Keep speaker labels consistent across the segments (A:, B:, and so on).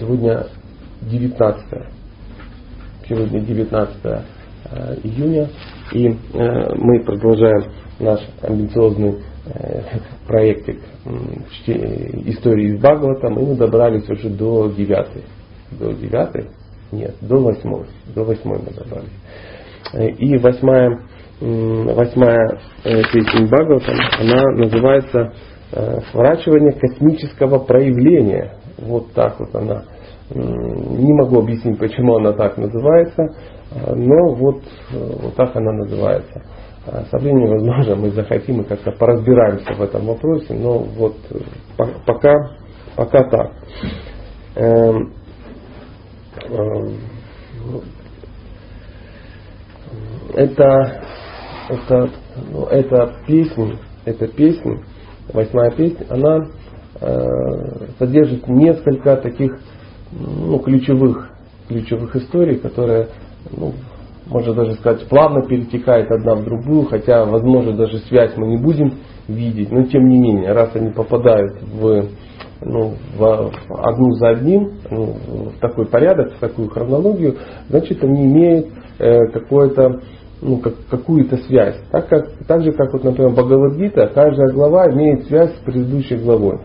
A: Сегодня 19 Сегодня 19 э, июня. И э, мы продолжаем наш амбициозный э, проектик истории из Бхагаватам. И мы добрались уже до 9. До 9? Нет, до 8. До 8 мы добрались. И восьмая, восьмая песня Бхагаватам, она называется «Сворачивание космического проявления». Вот так вот она. Не могу объяснить, почему она так называется, но вот, вот так она называется. Со временем, возможно, мы захотим и как-то поразбираемся в этом вопросе, но вот пока, пока так. Эм, эм, это, это, ну, это песня, эта песня, восьмая песня, она Э, содержит несколько таких ну, ключевых, ключевых историй, которые, ну, можно даже сказать, плавно перетекают одна в другую, хотя, возможно, даже связь мы не будем видеть, но тем не менее, раз они попадают в, ну, в одну за одним, ну, в такой порядок, в такую хронологию, значит, они имеют э, какое-то ну, как, какую-то связь. Так, как, так же, как, вот, например, Бхагавадгита, каждая глава имеет связь с предыдущей главой.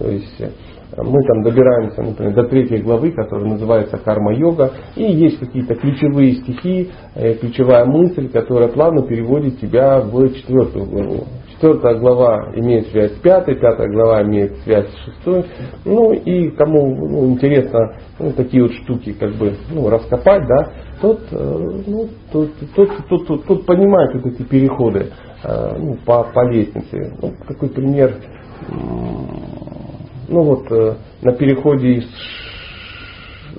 A: То есть э, мы там добираемся, например, до третьей главы, которая называется карма-йога, и есть какие-то ключевые стихи, э, ключевая мысль, которая плавно переводит тебя в четвертую главу. Четвертая глава имеет связь с пятой, пятая глава имеет связь с шестой. Ну и кому ну, интересно ну, такие вот штуки как бы ну, раскопать, да, тот, э, ну, тот, тот, тот, тот, тот понимает вот эти переходы ну, по, по лестнице. Ну, такой пример ну вот э, на переходе из,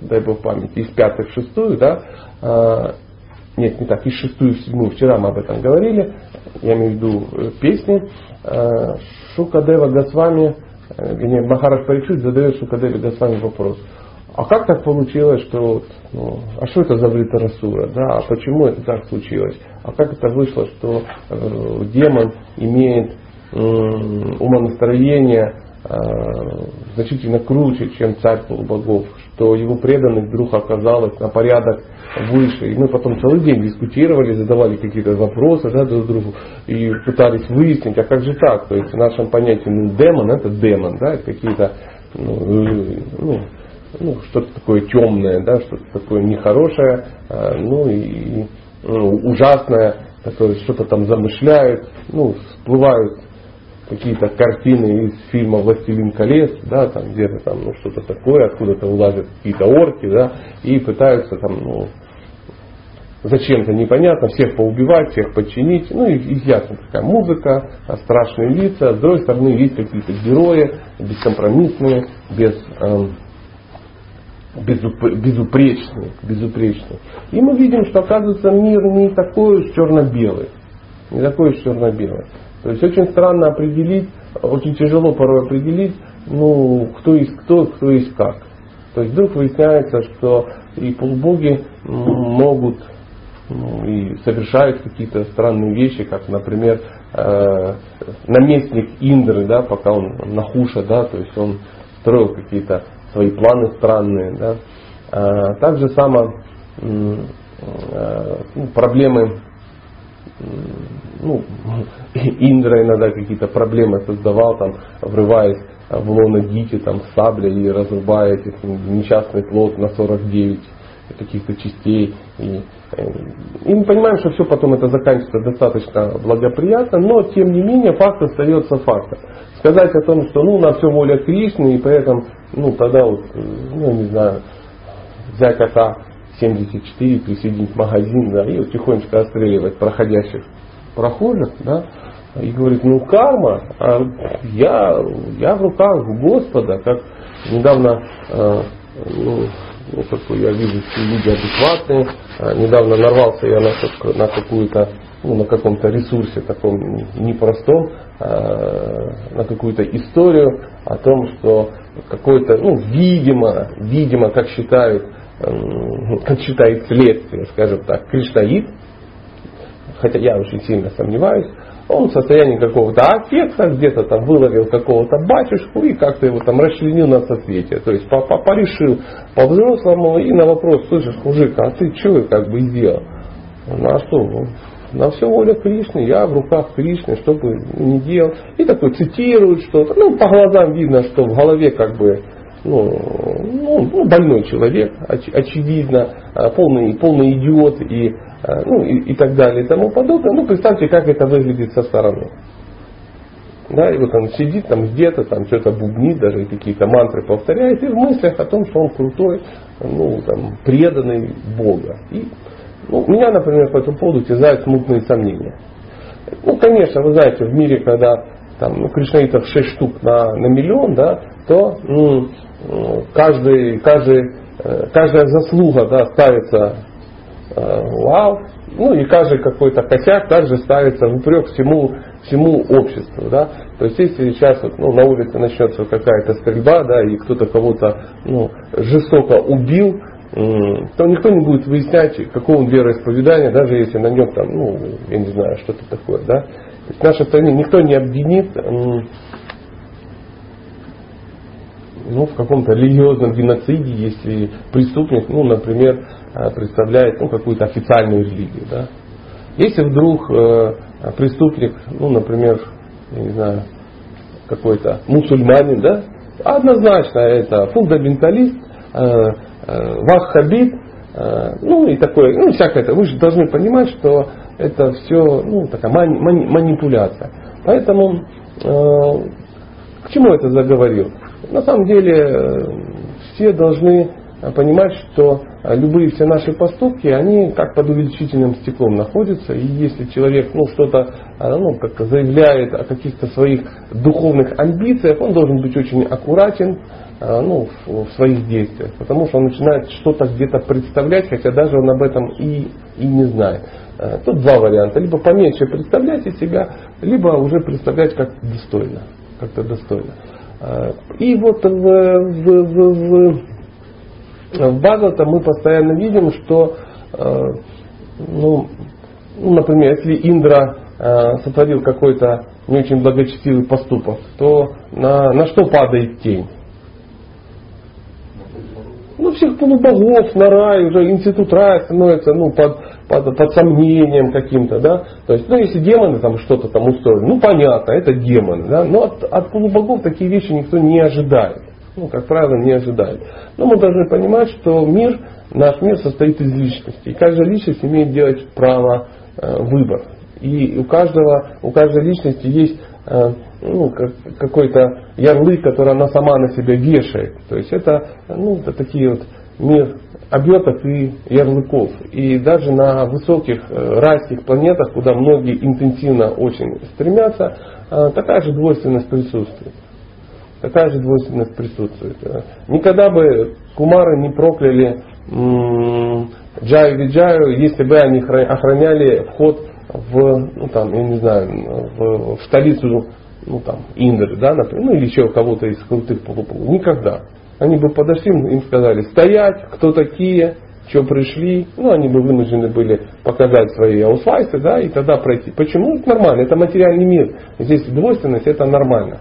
A: дай бог памяти, из пятой в шестую, да, э, нет, не так, из шестую в седьмую, вчера мы об этом говорили, я имею в виду э, песни, э, Шукадева Госвами, э, вернее, Махараш Паричут задает Шукадеве Госвами вопрос. А как так получилось, что ну, а что это за Вритарасура, да, а почему это так случилось? А как это вышло, что э, демон имеет э, умонастроение значительно круче, чем царь полубогов, что его преданных вдруг оказалось на порядок выше. И мы потом целый день дискутировали, задавали какие-то вопросы да, друг другу и пытались выяснить, а как же так? То есть в нашем понятии ну, демон это демон, да, это какие-то ну, э, ну, ну, что-то такое темное, да, что-то такое нехорошее, э, ну и ну, ужасное, которое что-то там замышляют, ну, всплывают какие-то картины из фильма «Властелин колец», да, там где-то там ну, что-то такое, откуда-то вылазят какие-то орки, да, и пытаются там, ну, зачем-то непонятно, всех поубивать, всех подчинить. Ну и, и ясно, такая музыка, страшные лица. С другой стороны, есть какие-то герои, бескомпромиссные, без, эм, безуп, безупречные, безупречные. И мы видим, что оказывается мир не такой черно-белый. Не такой черно-белый. То есть очень странно определить, очень тяжело порой определить, ну, кто есть кто, кто есть как. То есть вдруг выясняется, что и полубоги могут ну, и совершают какие-то странные вещи, как, например, э, наместник Индры, да, пока он на Хуша, да, то есть он строил какие-то свои планы странные, да. А, так же само э, ну, проблемы ну, Индра иногда какие-то проблемы создавал, там, врываясь в лоно Гити, там, саблей и разрубая этих несчастный плод на 49 каких-то частей. И, э, и мы понимаем, что все потом это заканчивается достаточно благоприятно, но тем не менее факт остается фактом. Сказать о том, что ну, на все воля Кришны, и поэтому, ну, тогда вот, э, ну, не знаю, взять кота 74, присоединить магазин, да, и вот тихонечко отстреливать проходящих прохожих, да, и говорит, ну карма, а я, я в руках Господа, как недавно, э, ну, ну, такой, я вижу, что люди адекватные, а, недавно нарвался я на, на какую-то, ну, на каком-то ресурсе таком непростом, а, на какую-то историю о том, что какой-то, ну, видимо, видимо, как считают, как считает следствие, скажем так, кришнаит, хотя я очень сильно сомневаюсь, Он в состоянии какого-то аффекта, где-то там выловил какого-то батюшку и как-то его там расчленил на соцветие. То есть порешил по-взрослому и на вопрос, слышишь, мужик, а ты что как бы сделал? Ну а что, ну, на все воля Кришны, я в руках Кришны, что бы ни делал. И такой цитирует что-то. Ну, по глазам видно, что в голове как бы ну, ну, ну больной человек, оч, очевидно, а, полный, полный идиот и, а, ну, и, и так далее и тому подобное. Ну, представьте, как это выглядит со стороны. Да, и вот он сидит там где-то, там что-то бубнит, даже какие-то мантры повторяет, и в мыслях о том, что он крутой, ну, там, преданный Бога. И ну, меня, например, по этому поводу терзают смутные сомнения. Ну, конечно, вы знаете, в мире, когда там, ну, кришнаитов 6 штук на, на миллион, да, то ну, каждый, каждый, э, каждая заслуга да, ставится э, вау, ну и каждый какой-то косяк также ставится в упрек всему, всему обществу. Да? То есть если сейчас вот, ну, на улице начнется какая-то стрельба, да, и кто-то кого-то ну, жестоко убил, то никто не будет выяснять, какого он вероисповедания, даже если на нем там, ну, я не знаю, что-то такое, да. То есть в нашей стране никто не обвинит ну, в каком-то религиозном геноциде, если преступник, ну, например, э, представляет ну, какую-то официальную религию. Да. Если вдруг э, преступник, ну, например, я не знаю, какой-то мусульманин, да, однозначно это фундаменталист, э, э, ваххабит, э, ну и такое, ну всякое это. Вы же должны понимать, что это все ну, такая мани, мани, манипуляция. Поэтому э, к чему это заговорил? На самом деле э, все должны понимать, что любые все наши поступки, они как под увеличительным стеклом находятся. И если человек ну, что-то ну, как заявляет о каких-то своих духовных амбициях, он должен быть очень аккуратен, Э, ну, в, в своих действиях, потому что он начинает что-то где-то представлять, хотя даже он об этом и, и не знает. Э, тут два варианта. Либо поменьше представлять из себя, либо уже представлять как достойно. Как-то достойно. Э, и вот в, в, в, в, в Бхагавата мы постоянно видим, что, ну, ну, например, если Индра сотворил какой-то не очень благочестивый поступок, то на, на что падает тень? ну, всех полубогов на рай, уже институт рая становится ну, под, под, под сомнением каким-то, да. То есть, ну, если демоны там что-то там устроили, ну, понятно, это демоны, да. Но от, от полубогов такие вещи никто не ожидает. Ну, как правило, не ожидает. Но мы должны понимать, что мир, наш мир состоит из личности. И каждая личность имеет делать право э, выбора. И у каждого, у каждой личности есть Э, ну, какой-то ярлык, который она сама на себя вешает. То есть это, ну, это такие вот мир обетов и ярлыков. И даже на высоких э, райских планетах, куда многие интенсивно очень стремятся, э, такая же двойственность присутствует. Такая же двойственность присутствует. Никогда бы кумары не прокляли Джаю Виджаю, если бы они охраняли вход в, ну там, я не знаю, в, в столицу, ну там, Индры, да, например, ну или еще кого-то из крутых полуполов. Никогда. Они бы подошли, им сказали, стоять, кто такие, что пришли, ну, они бы вынуждены были показать свои аусвайсы, да, и тогда пройти. Почему? Это нормально, это материальный мир. Здесь двойственность, это нормально.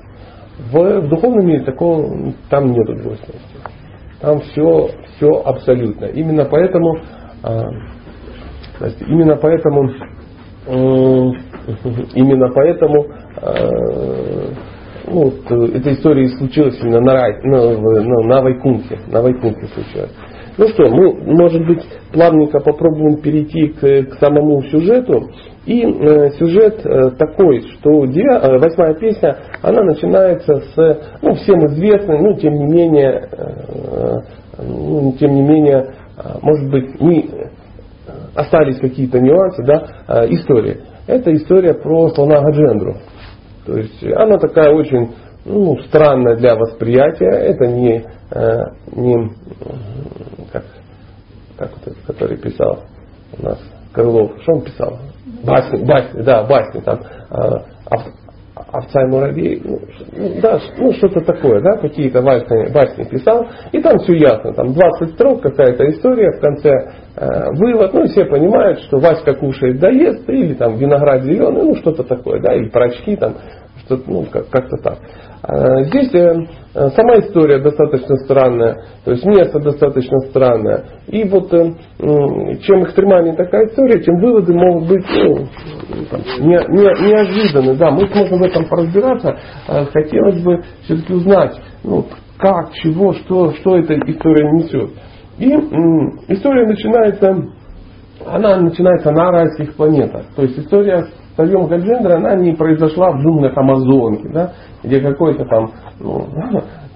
A: В, в духовном мире такого, там нет двойственности. Там все, все абсолютно. Именно поэтому, а, именно поэтому Именно поэтому э, ну, вот, э, эта история случилась именно на, рай, на, на, на Вайкунте. На Вайкунте случилась. Ну что, мы, может быть, плавненько попробуем перейти к, к самому сюжету. И э, сюжет э, такой, что девя, э, восьмая песня, она начинается с, ну, всем известной, ну, тем не менее, э, ну, тем не менее, э, может быть, не остались какие-то нюансы, да, а, истории. Это история про слона Гаджендру. То есть она такая очень ну, странная для восприятия. Это не, э, не как, как вот этот, который писал у нас Крылов. Что он писал? Басни, басни, да, басни. Там, а, овца и муравей, ну, да, ну что-то такое, да, какие-то басни, басни писал, и там все ясно, там 20 строк, какая-то история, в конце э, вывод, ну все понимают, что Васька кушает, доест, или там виноград зеленый, ну что-то такое, да, или про очки там, что ну, как- как-то так. А, здесь э, сама история достаточно странная, то есть место достаточно странное. И вот э, чем экстремальнее такая история, тем выводы могут быть ну, не, не, неожиданны. Да, мы сможем в этом поразбираться. Хотелось бы все-таки узнать, ну, как, чего, что, что эта история несет. И история начинается, она начинается на райских планетах. То есть история Савьем Гаджендра, она не произошла в джунглях Амазонки, да, где какой-то там ну,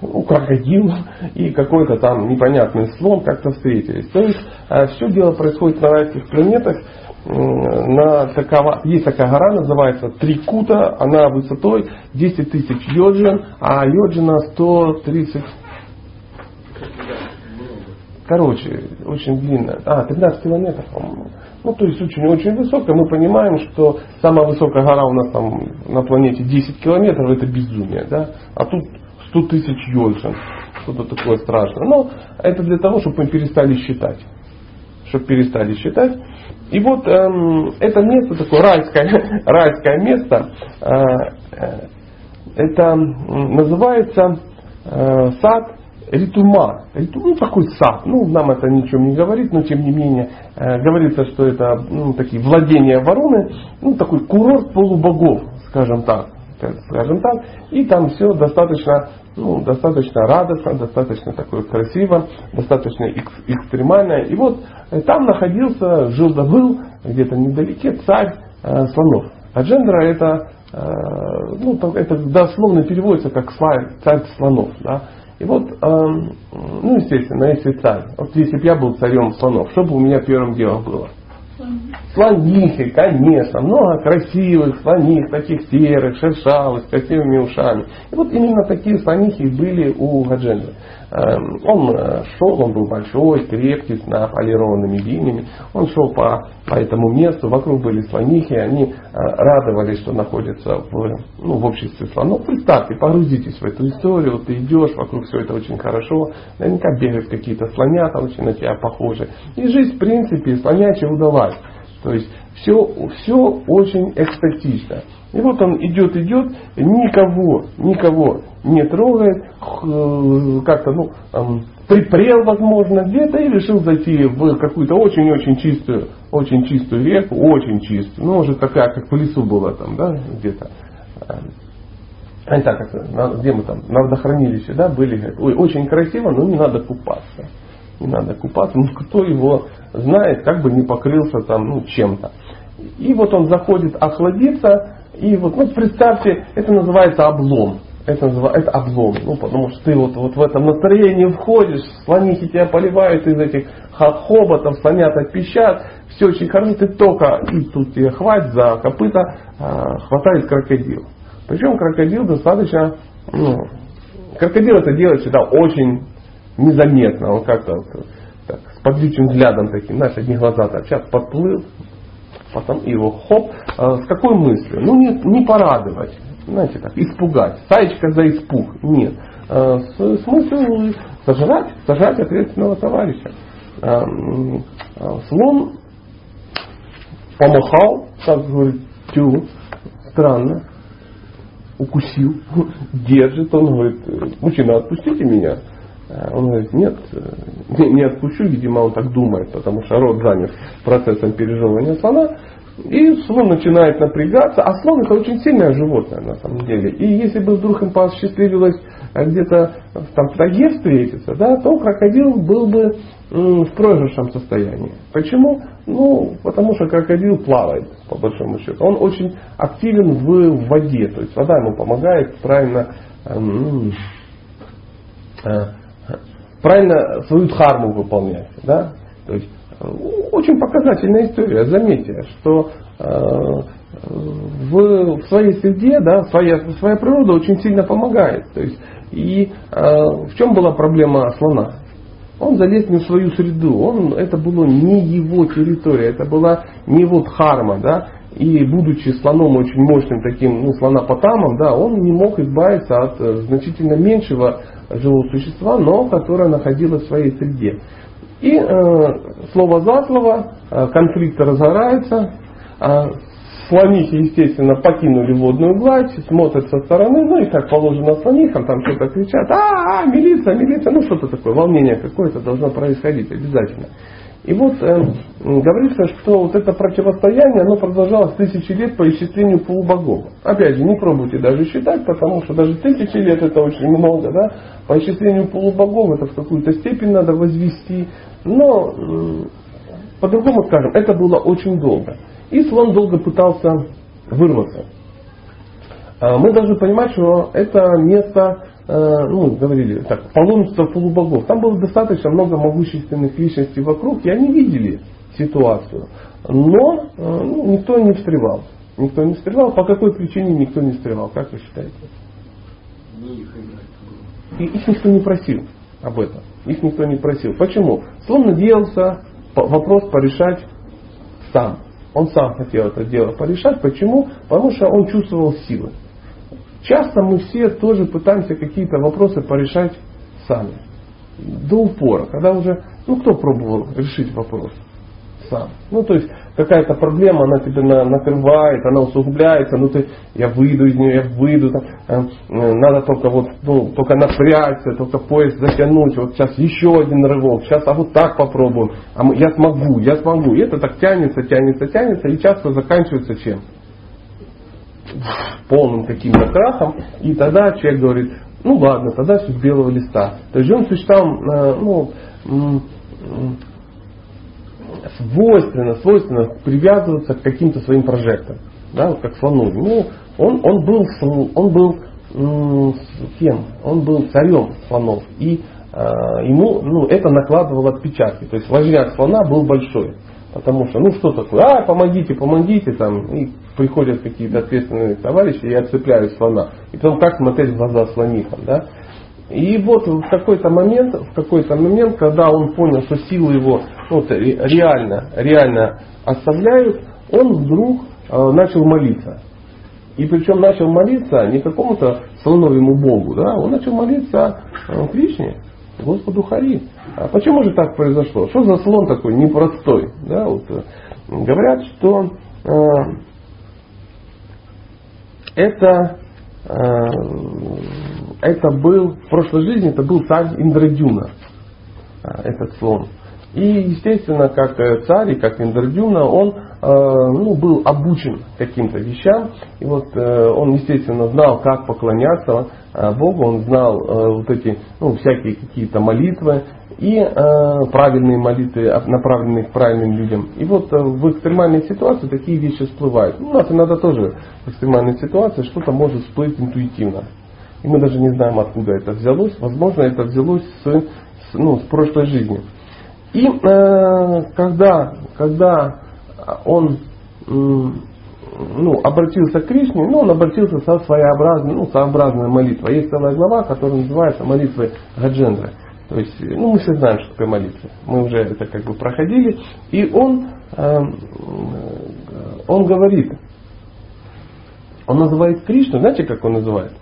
A: ну, крокодил и какой-то там непонятный слон как-то встретились. То есть э, все дело происходит на райских планетах. На такова, есть такая гора, называется Трикута, она высотой 10 тысяч йоджин, а йоджина 130 Короче, очень длинная. А, 13 километров, по-моему. Ну, то есть очень-очень высокая. Мы понимаем, что самая высокая гора у нас там на планете 10 километров, это безумие. Да? А тут 100 тысяч йоджин. Что-то такое страшное. Но это для того, чтобы мы перестали считать. Чтобы перестали считать. И вот эм, это место, такое райское, райское место, э, э, это называется э, сад Ритума. Ну, такой сад. Ну, нам это ничего не говорит, но тем не менее э, говорится, что это ну, такие владения вороны, ну, такой курорт полубогов, скажем так. Скажем так, и там все достаточно, ну, достаточно радостно, достаточно такое красиво, достаточно экстремально. И вот э, там находился, жил да был, где-то недалеке, царь э, слонов. А джендра это, э, ну, это дословно переводится как царь слонов. Да? И вот, эм, ну, естественно, если царь, вот если бы я был царем слонов, что бы у меня первым делом было? Слонихи, конечно, много красивых слоних, таких серых, шершавых, с красивыми ушами. И вот именно такие слонихи были у Гадженда. Эм, он э, шел, он был большой, крепкий, с наполированными линиями. Он шел по, по этому месту, вокруг были слонихи, они э, радовались, что находятся в, ну, в обществе слонов. Представьте, погрузитесь в эту историю, вот ты идешь, вокруг все это очень хорошо, наверняка бегают какие-то слонята, очень на тебя похожи. И жизнь, в принципе, слонячая удалась. То есть все, все очень экстатично. И вот он идет, идет, никого, никого не трогает, как-то, ну, припрел, возможно, где-то и решил зайти в какую-то очень-очень чистую, очень чистую реку, очень чистую, ну, уже такая, как в лесу была там, да, где-то. А так, где мы там, на водохранилище, да, были, ой, очень красиво, но не надо купаться. Не надо купаться, ну, кто его знает, как бы не покрылся там, ну, чем-то. И вот он заходит охладиться, и вот, ну, представьте, это называется облом. Это называется это облом. Ну, потому что ты вот, вот в этом настроении входишь, слонихи тебя поливают из этих хоботов, слонята пищат, все очень хорошо, ты только, и тут тебе хватит за копыта, а, хватает крокодил. Причем крокодил достаточно, ну, крокодил это делает всегда очень незаметно. Он как-то так, с подвижным взглядом таким, знаешь, одни глаза так, сейчас подплыл, потом его хоп, э, с какой мыслью? Ну не, не порадовать, знаете так, испугать, саечка за испуг, нет. Э, с, с мыслью сожрать, сожрать ответственного товарища. Э, слон помахал, как говорит, тю, странно, укусил, держит, он говорит, мужчина, отпустите меня. Он говорит, нет, не отпущу, видимо, он так думает, потому что рот занят процессом пережевывания слона. И слон начинает напрягаться, а слон это очень сильное животное на самом деле. И если бы вдруг им посчастливилось где-то там в тайге встретиться, да, то крокодил был бы в проигрышном состоянии. Почему? Ну, потому что крокодил плавает, по большому счету. Он очень активен в воде, то есть вода ему помогает правильно эм, э, правильно свою дхарму выполнять. Да? То есть, э, очень показательная история. Заметьте, что э, в, своей среде да, своя, своя природа очень сильно помогает. То есть, и э, в чем была проблема слона? Он залез не в свою среду. Он, это была не его территория, это была не его дхарма. Да? И будучи слоном очень мощным таким, ну, слонопотамом, да, он не мог избавиться от э, значительно меньшего живого существа, но которое находилось в своей среде. И э, слово за слово, э, конфликты разгораются, э, слонихи, естественно, покинули водную гладь, смотрят со стороны, ну и как положено слонихам, там что-то кричат, а, а, милиция, милиция, ну что-то такое, волнение какое-то должно происходить обязательно. И вот э, говорится, что вот это противостояние, оно продолжалось тысячи лет по исчислению полубогов. Опять же, не пробуйте даже считать, потому что даже тысячи лет это очень много, да. По исчислению полубогов это в какую-то степень надо возвести. Но, э, по-другому скажем, это было очень долго. И слон долго пытался вырваться. А мы должны понимать, что это место ну, говорили так, паломничество полубогов. Там было достаточно много могущественных личностей вокруг, и они видели ситуацию. Но э, ну, никто не встревал. Никто не встревал. По какой причине никто не встревал? Как вы считаете? И их никто не просил об этом. Их никто не просил. Почему? Слон надеялся вопрос порешать сам. Он сам хотел это дело порешать. Почему? Потому что он чувствовал силы. Часто мы все тоже пытаемся какие-то вопросы порешать сами. До упора. Когда уже, ну кто пробовал решить вопрос сам? Ну то есть какая-то проблема, она тебя на, накрывает, она усугубляется, ну ты, я выйду из нее, я выйду, там, э, надо только вот, ну, только напрячься, только поезд затянуть, вот сейчас еще один рывок, сейчас, а вот так попробуем, а мы, я смогу, я смогу. И это так тянется, тянется, тянется, и часто заканчивается чем? Полным каким-то крахом, и тогда человек говорит, ну ладно, тогда все с белого листа. То есть он существам, э, ну, свойственно, свойственно привязываться к каким-то своим прожектам, да, вот как слону. Ну, он, он был, он был кем? Он был царем слонов. И э, ему ну, это накладывало отпечатки. То есть важняк слона был большой. Потому что, ну что такое, а, помогите, помогите, там, и приходят какие-то ответственные товарищи и отцепляют слона. И потом как смотреть в глаза слонихам, да? И вот в какой-то момент, в какой-то момент, когда он понял, что силы его вот, реально, реально оставляют, он вдруг э, начал молиться. И причем начал молиться не какому-то слоновому богу, да, он начал молиться э, Кришне, Господу Хари. А почему же так произошло? Что за слон такой непростой? Да, вот, э, говорят, что э, это, э, это был, в прошлой жизни это был царь Индрадюна, э, этот слон. И, естественно, как э, царь и как Индрадюна, он э, ну, был обучен каким-то вещам. И вот э, он, естественно, знал, как поклоняться Богу, он знал вот эти ну, всякие какие-то молитвы и правильные молитвы, направленные к правильным людям. И вот в экстремальной ситуации такие вещи всплывают. Ну, у нас иногда тоже в экстремальной ситуации что-то может всплыть интуитивно. И мы даже не знаем, откуда это взялось. Возможно, это взялось с, с, ну, с прошлой жизни. И э, когда, когда он э, ну, обратился к Кришне, ну, он обратился со своеобразной, ну, своеобразной молитвой. Есть целая глава, которая называется молитвой Гаджендра. То есть, ну, мы все знаем, что такое молитва. Мы уже это как бы проходили. И он, э, он говорит, он называет Кришну, знаете, как он называет?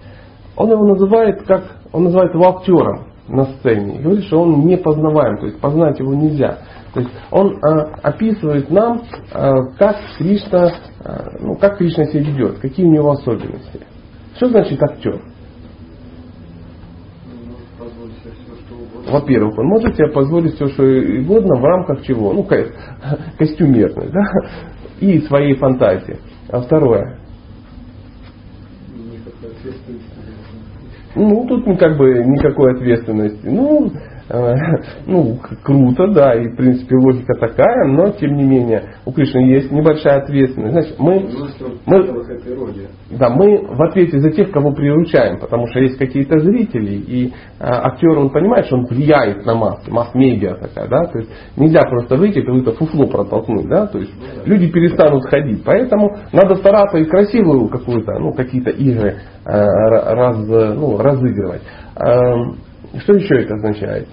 A: Он его называет как, он называет его актером на сцене. Говорит, что он не познаваем, то есть познать его нельзя. То есть он э, описывает нам, э, как Кришна, э, ну, как Кришна себя ведет, какие у него особенности. Что значит актер? Во-первых, он может себе позволить все, что угодно в рамках чего? Ну, ко- костюмерной, да? И своей фантазии. А второе, Ну, тут как бы никакой ответственности. Ну, ну, круто, да, и в принципе логика такая, но тем не менее у Кришны есть небольшая ответственность. Значит, мы, мы, да, мы в ответе за тех, кого приручаем, потому что есть какие-то зрители, и а, актер, он понимает, что он влияет на массы, масс-медиа такая, да, то есть нельзя просто выйти какое-то фуфло протолкнуть, да, то есть люди перестанут ходить, поэтому надо стараться и красивую какую-то, ну, какие-то игры э, раз, ну, разыгрывать. Что еще это означает?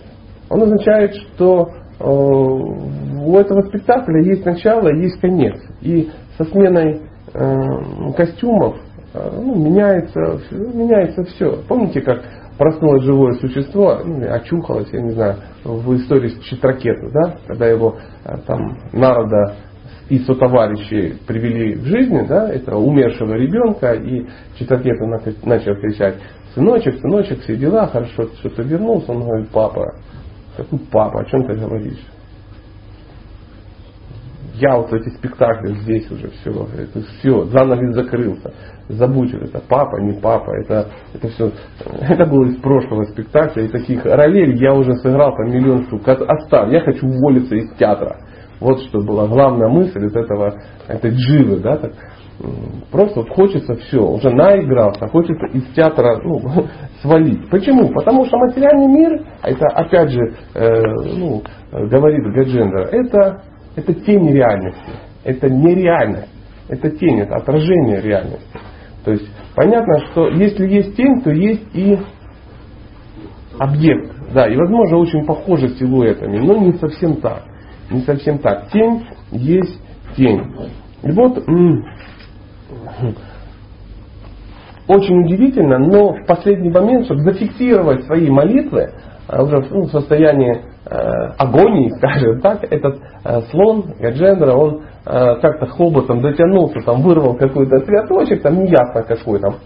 A: Он означает, что э, у этого спектакля есть начало, есть конец. И со сменой э, костюмов э, ну, меняется, меняется все. Помните, как проснулось живое существо, ну, очухалось, я не знаю, в истории с Читракету, да, когда его там народа и сотоварищи привели в жизнь, да, этого умершего ребенка, и Читракету начал кричать, сыночек, сыночек, все дела, хорошо, что ты вернулся, он говорит, папа, какой папа, о чем ты говоришь? Я вот эти спектакли здесь уже все, это все, занавес закрылся. Забудь это, папа, не папа, это, это все, это было из прошлого спектакля, и таких ролей я уже сыграл по миллион штук. Оставь, я хочу уволиться из театра. Вот что была главная мысль от этого, этой дживы, да, так, просто вот хочется все, уже наигрался, хочется из театра ну, свалить. Почему? Потому что материальный мир, это опять же, э, ну, говорит Гаджендер, это, это тень реальности, это нереальность, это тень, это отражение реальности. То есть понятно, что если есть тень, то есть и объект. Да, и возможно очень похожи силуэтами, но не совсем так. Не совсем так. Тень есть тень. И вот очень удивительно, но в последний момент, чтобы зафиксировать свои молитвы, а уже ну, в состоянии э, агонии, скажем так, этот э, слон Гаджендра, он Э, как-то хоботом дотянулся, там вырвал какой-то цветочек, там неясно какой, там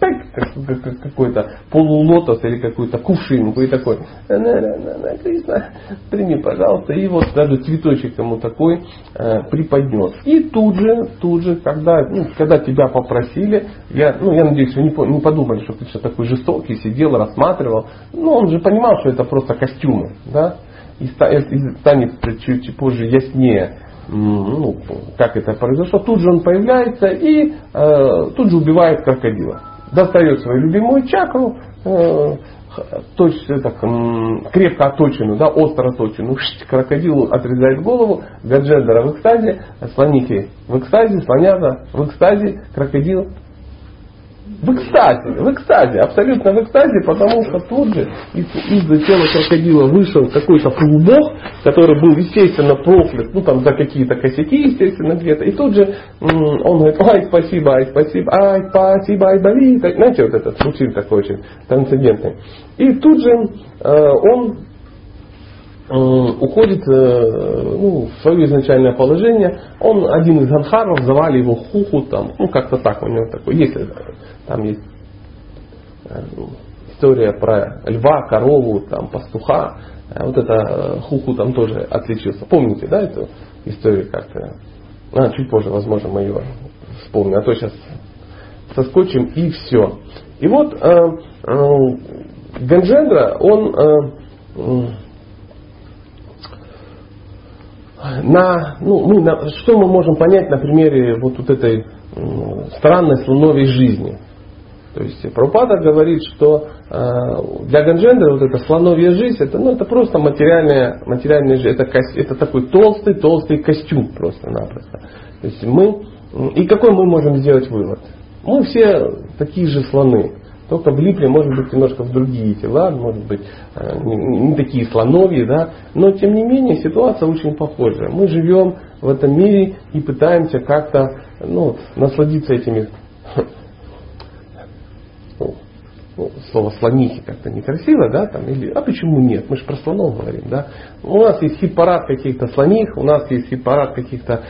A: какой-то полулотос или какую-то кувшинку и такой, Кришна, прими, пожалуйста, и вот даже цветочек ему такой э, преподнес. И тут же, тут же, когда, ну, когда тебя попросили, я, ну, я надеюсь, вы не, подумали, что ты все такой жестокий, сидел, рассматривал, ну, он же понимал, что это просто костюмы, да, и станет чуть позже яснее ну, как это произошло, тут же он появляется и э, тут же убивает крокодила. Достает свою любимую чакру, э, точно, так, крепко оточенную, да, остро оточенную, крокодилу отрезает голову, Гаджендера в экстазе, слонихи в экстазе, слонята в экстазе, крокодил в экстазе, в экстазе, абсолютно в экстазе, потому что тут же из, из тела крокодила вышел какой-то полубог, который был, естественно, проклят, ну там за какие-то косяки, естественно, где-то. И тут же он говорит, ай, спасибо, ай, спасибо, ай, спасибо, ай, боли. Знаете, вот этот случай такой очень трансцендентный. И тут же э, он Э, уходит э, ну, в свое изначальное положение. Он один из ганхаров, звали его Хуху, там, ну как-то так у него такой. Есть, там есть э, история про льва, корову, там, пастуха. Вот это Хуху там тоже отличился. Помните, да, эту историю как-то? А, чуть позже, возможно, мы ее вспомним. А то сейчас соскочим и все. И вот э, э, Ганджендра, он э, на, ну, мы, на, что мы можем понять на примере вот, вот этой странной слоновой жизни. То есть Прабхупада говорит, что э, для Ганджендра вот эта слоновья жизнь, это, ну, это просто материальная, материальная жизнь, это, это такой толстый, толстый костюм просто-напросто. То есть мы, и какой мы можем сделать вывод? Мы все такие же слоны только влипли, может быть, немножко в другие тела, может быть, э, не такие слоновьи, да, но тем не менее ситуация очень похожа. Мы живем в этом мире и пытаемся как-то ну, насладиться этими ну, слово слонихи как-то некрасиво, да, там, или, а почему нет, мы же про слонов говорим, да. У нас есть хит-парад каких-то слоних, у нас есть хит-парад каких-то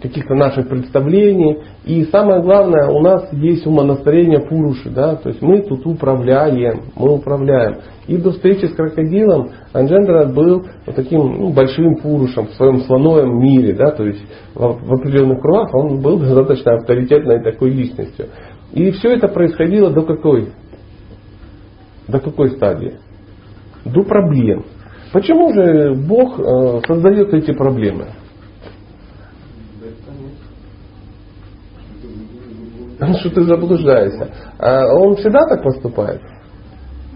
A: каких-то наших представлений. И самое главное, у нас есть умонастроение пуруши, да, то есть мы тут управляем, мы управляем. И до встречи с крокодилом Анджендра был вот таким ну, большим пурушем в своем слоновом мире, да, то есть в, в определенных кругах он был достаточно авторитетной такой личностью. И все это происходило до какой? До какой стадии? До проблем. Почему же Бог э, создает эти проблемы? что ты заблуждаешься. А он всегда так поступает?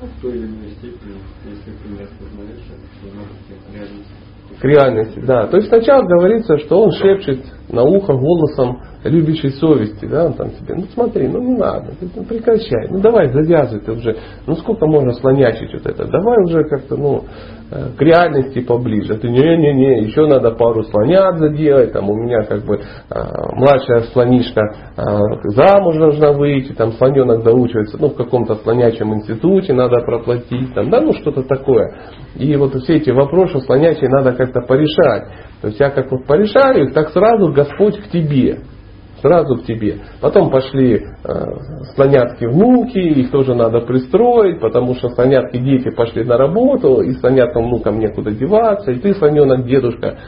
B: Ну, в той или иной степени, если ты не осознаешь, то может к реальности.
A: К реальности, да. То есть сначала говорится, что он шепчет на ухо голосом любящей совести, да, там тебе, ну смотри, ну не надо, ну, прекращай, ну давай завязывай ты уже, ну сколько можно слонячить вот это, давай уже как-то, ну, э, к реальности поближе. Ты не-не-не, еще надо пару слонят заделать, там у меня как бы э, младшая слонишка э, замуж должна выйти, там слоненок доучивается, ну в каком-то слонячем институте надо проплатить, там, да, ну что-то такое. И вот все эти вопросы слонячие надо как-то порешать. То есть я как вот порешаю, так сразу Господь к тебе. Сразу к тебе. Потом пошли э, слонятки внуки, их тоже надо пристроить, потому что слонятки дети пошли на работу, и слоняткам внукам некуда деваться, и ты слоненок дедушка,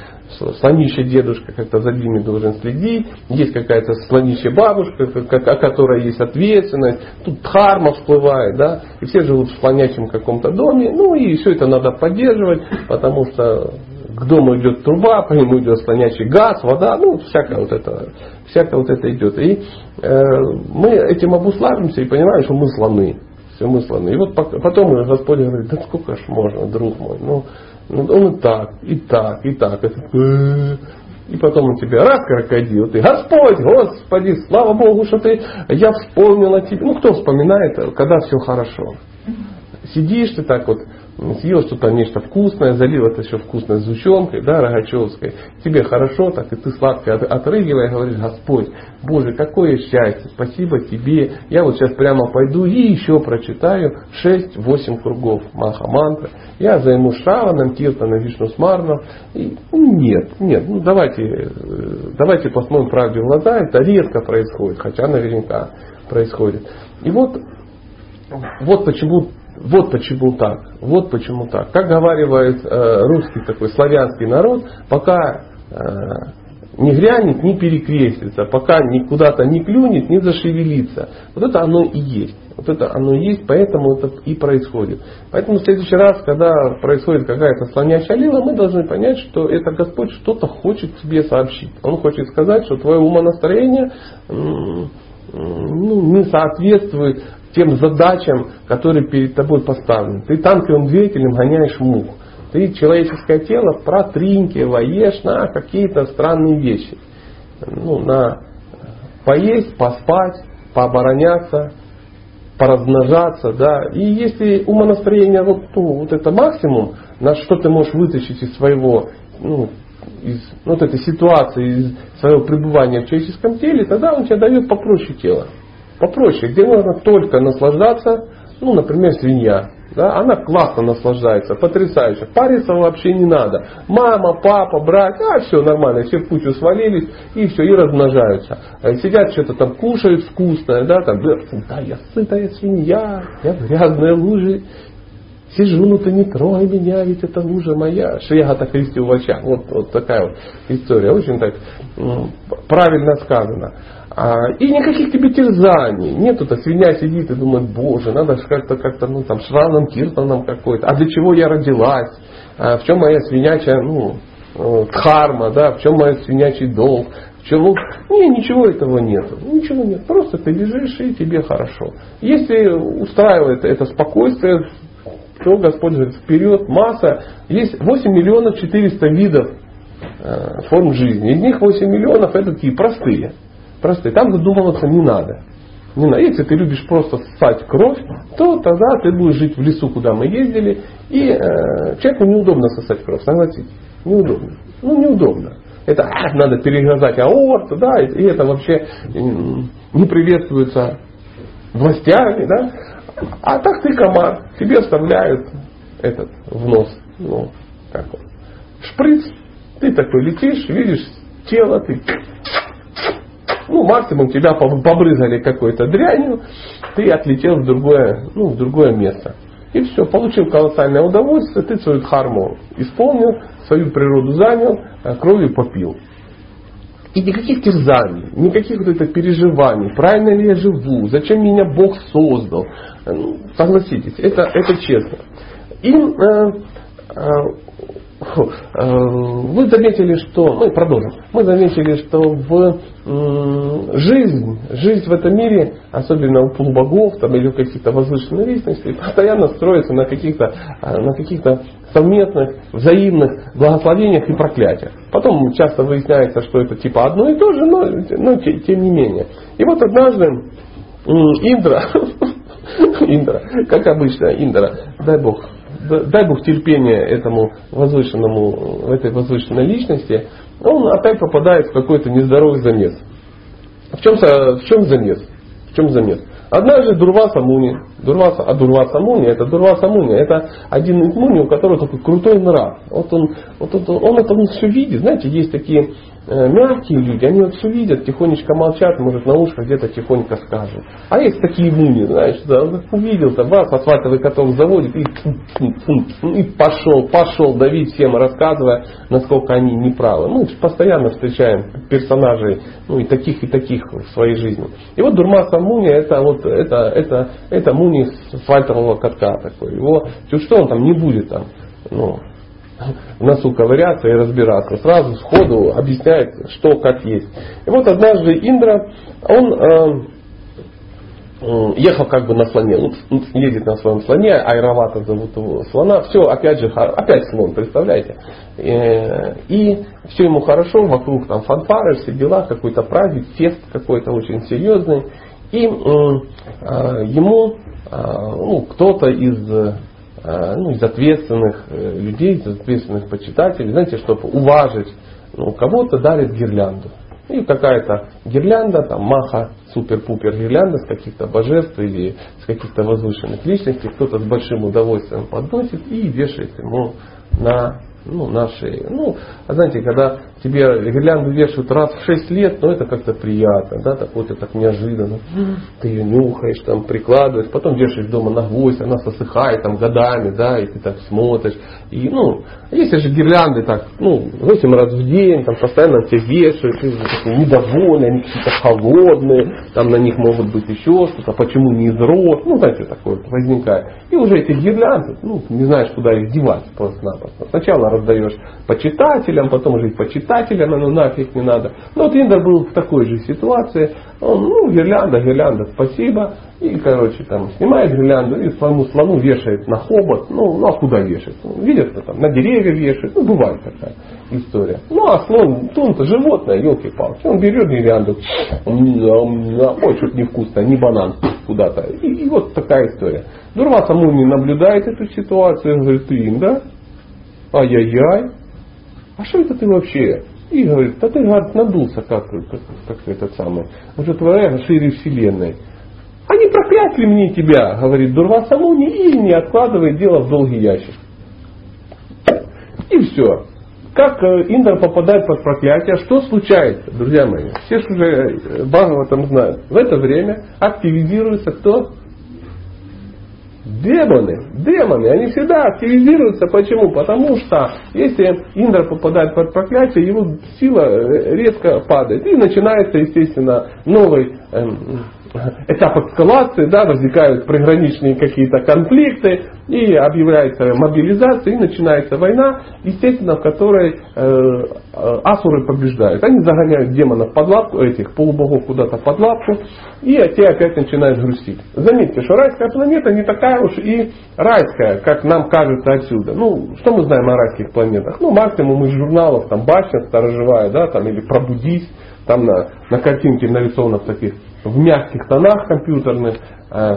A: слонище дедушка как-то за ними должен следить, есть какая-то слонище бабушка, о которой есть ответственность, тут дхарма всплывает, да, и все живут в слонячем каком-то доме, ну и все это надо поддерживать, потому что к дому идет труба, по нему идет слонячий газ, вода, ну, всякое вот это, всякое вот это идет. И э, мы этим обуславимся и понимаем, что мы слоны. Все мы слоны. И вот потом Господь говорит, да сколько ж можно, друг мой, ну, ну он и так, и так, и так. И потом он тебе раз крокодил, ты Господь, Господи, слава Богу, что ты, я вспомнила тебе. Ну кто вспоминает, когда все хорошо? Сидишь ты так вот, съел что-то нечто вкусное, залил это еще вкусной сгущенкой, да, рогачевской, тебе хорошо, так и ты сладко отрыгивая говоришь, Господь, Боже, какое счастье, спасибо тебе, я вот сейчас прямо пойду и еще прочитаю 6-8 кругов Маха Мантры, я займу Шраваном, Киртаном, Вишну Смарном, и, ну, нет, нет, ну давайте, э, давайте посмотрим правде в глаза, это редко происходит, хотя наверняка происходит. И вот, вот почему вот почему так, вот почему так. Как говаривает э, русский такой славянский народ, пока э, не грянет, не перекрестится, пока никуда-то не клюнет, не зашевелится. Вот это оно и есть. Вот это оно и есть, поэтому это и происходит. Поэтому в следующий раз, когда происходит какая-то слонящая лила, мы должны понять, что это Господь что-то хочет тебе сообщить. Он хочет сказать, что твое умонастроение ну, не соответствует тем задачам, которые перед тобой поставлены. Ты танковым двигателем гоняешь мух. Ты человеческое тело протринкиваешь на какие-то странные вещи. Ну, на поесть, поспать, пообороняться, поразмножаться, да. И если умонастроение вот, ну, вот это максимум, на что ты можешь вытащить из своего, ну, из вот этой ситуации, из своего пребывания в человеческом теле, тогда он тебе дает попроще тело попроще, где можно только наслаждаться, ну, например, свинья. Да, она классно наслаждается, потрясающе. Париться вообще не надо. Мама, папа, брат, а все нормально, все в кучу свалились и все, и размножаются. А сидят, что-то там кушают вкусное, да, там, да, я сытая свинья, я в грязной луже сижу, ну ты не трогай меня, ведь это лужа моя. Шриагата Христи Увача. Вот, вот такая вот история. Очень так правильно сказано. А, и никаких тебе терзаний. Нет, эта свинья сидит и думает, боже, надо же как-то, как-то, ну, там, шраном, киртаном какой-то. А для чего я родилась? А в чем моя свинячая, ну, э, дхарма, да, в чем моя свинячий долг? В чем, ну, не, ничего этого нет. Ничего нет. Просто ты лежишь и тебе хорошо. Если устраивает это спокойствие, то Господь говорит, вперед, масса. Есть 8 миллионов 400 видов э, форм жизни. Из них 8 миллионов это такие простые простые. Там задумываться не надо. Не надо. Если ты любишь просто ссать кровь, то тогда ты будешь жить в лесу, куда мы ездили, и э, человеку неудобно сосать кровь, согласитесь. Неудобно. Ну, неудобно. Это а, надо перегрызать аорту, да, и, и это вообще не приветствуется властями, да. А так ты комар, тебе оставляют этот в нос, ну, как он, шприц, ты такой летишь, видишь тело, ты ну, максимум тебя побрызгали какой-то дрянью, ты отлетел в другое, ну, в другое место. И все, получил колоссальное удовольствие, ты свою дхарму исполнил, свою природу занял, а кровью попил. И никаких терзаний, никаких вот этих переживаний, правильно ли я живу, зачем меня Бог создал. Ну, согласитесь, это, это честно. Им э, э. Э, вы заметили, что... Мы продолжим. Мы заметили, что в жизнь, жизнь в этом мире, особенно у полубогов там, или у каких-то возвышенных личностей, постоянно строится на каких-то, э, на каких-то совместных, взаимных благословениях и проклятиях. Потом часто выясняется, что это типа одно и то же, но, но тем не менее. И вот однажды Индра, Индра, как обычно, Индра, дай Бог, дай Бог терпения этому возвышенному, этой возвышенной личности, он опять попадает в какой-то нездоровый замес. В чем, в чем замес? В чем замес? Однажды Дурваса Муни, Дурваса, а Дурваса Муни, это Дурваса Муни, это один из Муни, у которого такой крутой нрав. Вот он, вот он, он это он все видит. Знаете, есть такие Э, мягкие люди, они вот все видят, тихонечко молчат, может на ушко где-то тихонько скажут. А есть такие муни, знаешь, да, увидел там, вас асфальтовый каток заводит и, и пошел, пошел давить всем, рассказывая, насколько они неправы. Мы постоянно встречаем персонажей, ну и таких, и таких в своей жизни. И вот Дурмаса Муни, это вот, это, это, это Муни с асфальтового катка такой. Его, что он там не будет там, ну, в носу ковыряться и разбираться. Сразу сходу объясняет, что как есть. И вот однажды Индра, он э, э ехал как бы на слоне, ну, едет на своем слоне, Айравата зовут его слона, все, опять же, опять слон, представляете. Э, и все ему хорошо, вокруг там фанфары, все дела, какой-то праздник, фест какой-то очень серьезный. И э, ему ну, кто-то из Э, ну, из ответственных э, людей, из ответственных почитателей, знаете, чтобы уважить ну, кого-то дарит гирлянду. И какая-то гирлянда, там маха, супер-пупер гирлянда с каких-то божеств или с каких-то возвышенных личностей, кто-то с большим удовольствием подносит и вешает ему на ну, на шее. Ну, а знаете, когда тебе гирлянду вешают раз в 6 лет, ну это как-то приятно, да, так вот так неожиданно. Ты ее нюхаешь, там прикладываешь, потом вешаешь дома на гвоздь, она сосыхает там годами, да, и ты так смотришь. И, ну, если же гирлянды так, ну, 8 раз в день, там постоянно все вешают, ты такой недовольный, они какие-то холодные, там на них могут быть еще что-то, почему не из роз, ну, знаете, такое возникает. И уже эти гирлянды, ну, не знаешь, куда их девать просто-напросто. Сначала раздаешь почитателям, потом уже их почитателям, ну нафиг не надо. Но вот Индра был в такой же ситуации. Он, ну, гирлянда, гирлянда, спасибо. И, короче, там снимает гирлянду и своему слону вешает на хобот. Ну, ну а куда вешать? Ну, видят, там на деревья вешает. Ну, бывает такая история. Ну, а слон, слон-то животное, елки-палки. Он берет гирлянду, ой, что-то невкусно, не банан куда-то. И, и вот такая история. Дурва саму не наблюдает эту ситуацию, говорит, ты им, да? ай-яй-яй, а что это ты вообще? И говорит, да ты, говорит, надулся как, как, как этот самый, уже твоя шире вселенной. А не проклять ли мне тебя, говорит Дурва Самуни, и не откладывает дело в долгий ящик. И все. Как э, Индра попадает под проклятие, что случается, друзья мои? Все же э, Бхагаватам знают. В это время активизируется кто? Демоны, демоны, они всегда активизируются. Почему? Потому что если Индра попадает под проклятие, его сила э, резко падает. И начинается, естественно, новый эм, этап эскалации, да, возникают приграничные какие-то конфликты, и объявляется мобилизация, и начинается война, естественно, в которой э, э, асуры побеждают. Они загоняют демонов под лапку, этих полубогов куда-то под лапку, и те опять начинают грустить. Заметьте, что райская планета не такая уж и райская, как нам кажется отсюда. Ну, что мы знаем о райских планетах? Ну, максимум из журналов, там, башня сторожевая, да, там, или пробудись, там на, на картинке нарисовано в таких в мягких тонах компьютерных, э,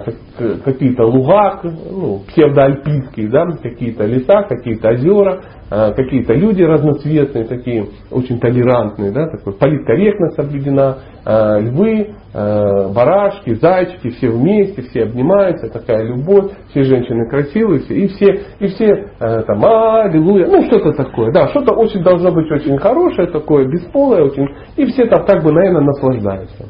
A: какие-то луга, ну, псевдоальпийские, да, какие-то леса, какие-то озера, э, какие-то люди разноцветные, такие очень толерантные, да, такой политкорректность соблюдена, э, львы, барашки, зайчики, все вместе, все обнимаются, такая любовь, все женщины красивые, все, и все, и все там, аллилуйя, ну что-то такое, да, что-то очень должно быть очень хорошее, такое бесполое, очень, и все там как бы, наверное, наслаждаются.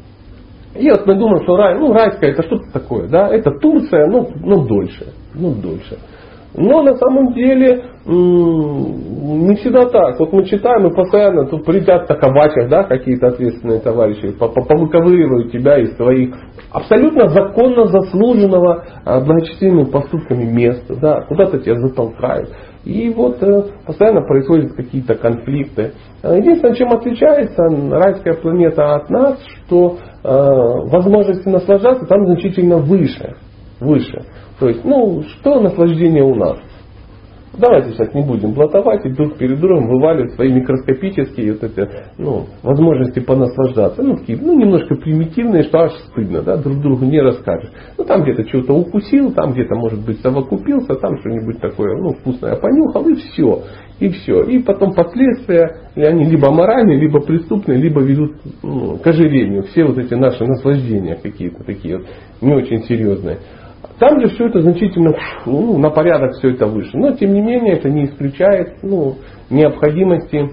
A: И вот мы думаем, что рай, ну райская это что-то такое, да, это Турция, ну, ну дольше, ну дольше. Но на самом деле не всегда так. Вот мы читаем, и постоянно тут придят таковачах, да, какие-то ответственные товарищи, повыковыривают тебя из своих абсолютно законно заслуженного а, благочестивыми поступками места, да, куда-то тебя затолкают. И вот э, постоянно происходят какие-то конфликты. Единственное, чем отличается райская планета от нас, что возможности наслаждаться там значительно выше. Выше. То есть, ну, что наслаждение у нас? Давайте сейчас не будем блатовать и друг перед другом вываливать свои микроскопические вот эти, ну, возможности понаслаждаться. Ну, такие, ну, немножко примитивные, что аж стыдно, да, друг другу не расскажешь. Ну, там где-то что-то укусил, там где-то, может быть, совокупился, там что-нибудь такое, ну, вкусное понюхал, и все. И все. И потом последствия, и они либо аморальные, либо преступные, либо ведут ну, к ожирению. Все вот эти наши наслаждения какие-то такие вот, не очень серьезные. Там, где все это значительно ну, на порядок все это выше. Но тем не менее это не исключает ну, необходимости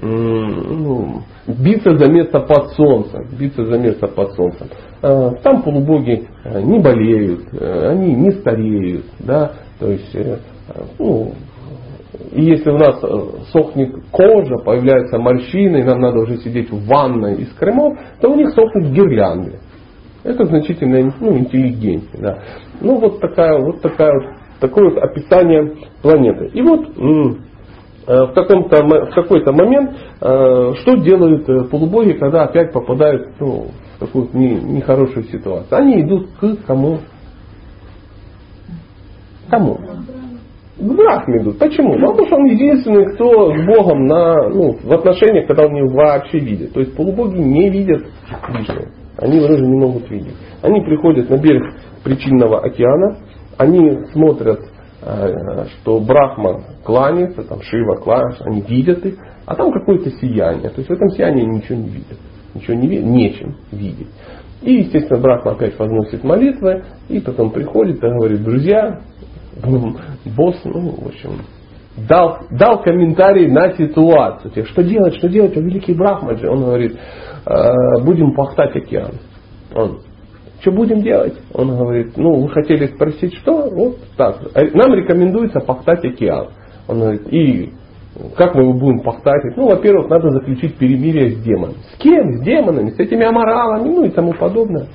A: ну, биться за место под солнцем. Биться за место под солнцем. А, там полубоги э, не болеют, э, они не стареют. Да? То есть, э, ну, и если у нас сохнет кожа, появляются морщины, и нам надо уже сидеть в ванной из кремов, то у них сохнут гирлянды. Это значительно ну, интеллигентнее. Да. Ну вот такая вот такая такое вот описание планеты. И вот э, в, каком-то, в какой-то момент, э, что делают э, полубоги, когда опять попадают ну, в такую не, нехорошую ситуацию? Они идут к кому? Кому? К Брахме идут. Почему? Потому что он единственный, кто с Богом на, ну, в отношениях, когда он его вообще видит. То есть полубоги не видят Вишну. Они его даже не могут видеть. Они приходят на берег причинного океана, они смотрят, э, что Брахма кланяется, там Шива кланяется, они видят их, а там какое-то сияние. То есть в этом сиянии ничего не видят. Ничего не видят, нечем видеть. И, естественно, Брахма опять возносит молитвы, и потом приходит и говорит, друзья, босс, ну, в общем, дал, дал комментарий на ситуацию. Что делать, что делать, о великий Брахмаджи. Он говорит, «Э, будем пахтать океан. Он, что будем делать? Он говорит, ну вы хотели спросить, что? Вот так. Нам рекомендуется пахтать океан. Он говорит, и как мы его будем пахтать? Ну, во-первых, надо заключить перемирие с демонами. С кем? С демонами, с этими аморалами, ну и тому подобное.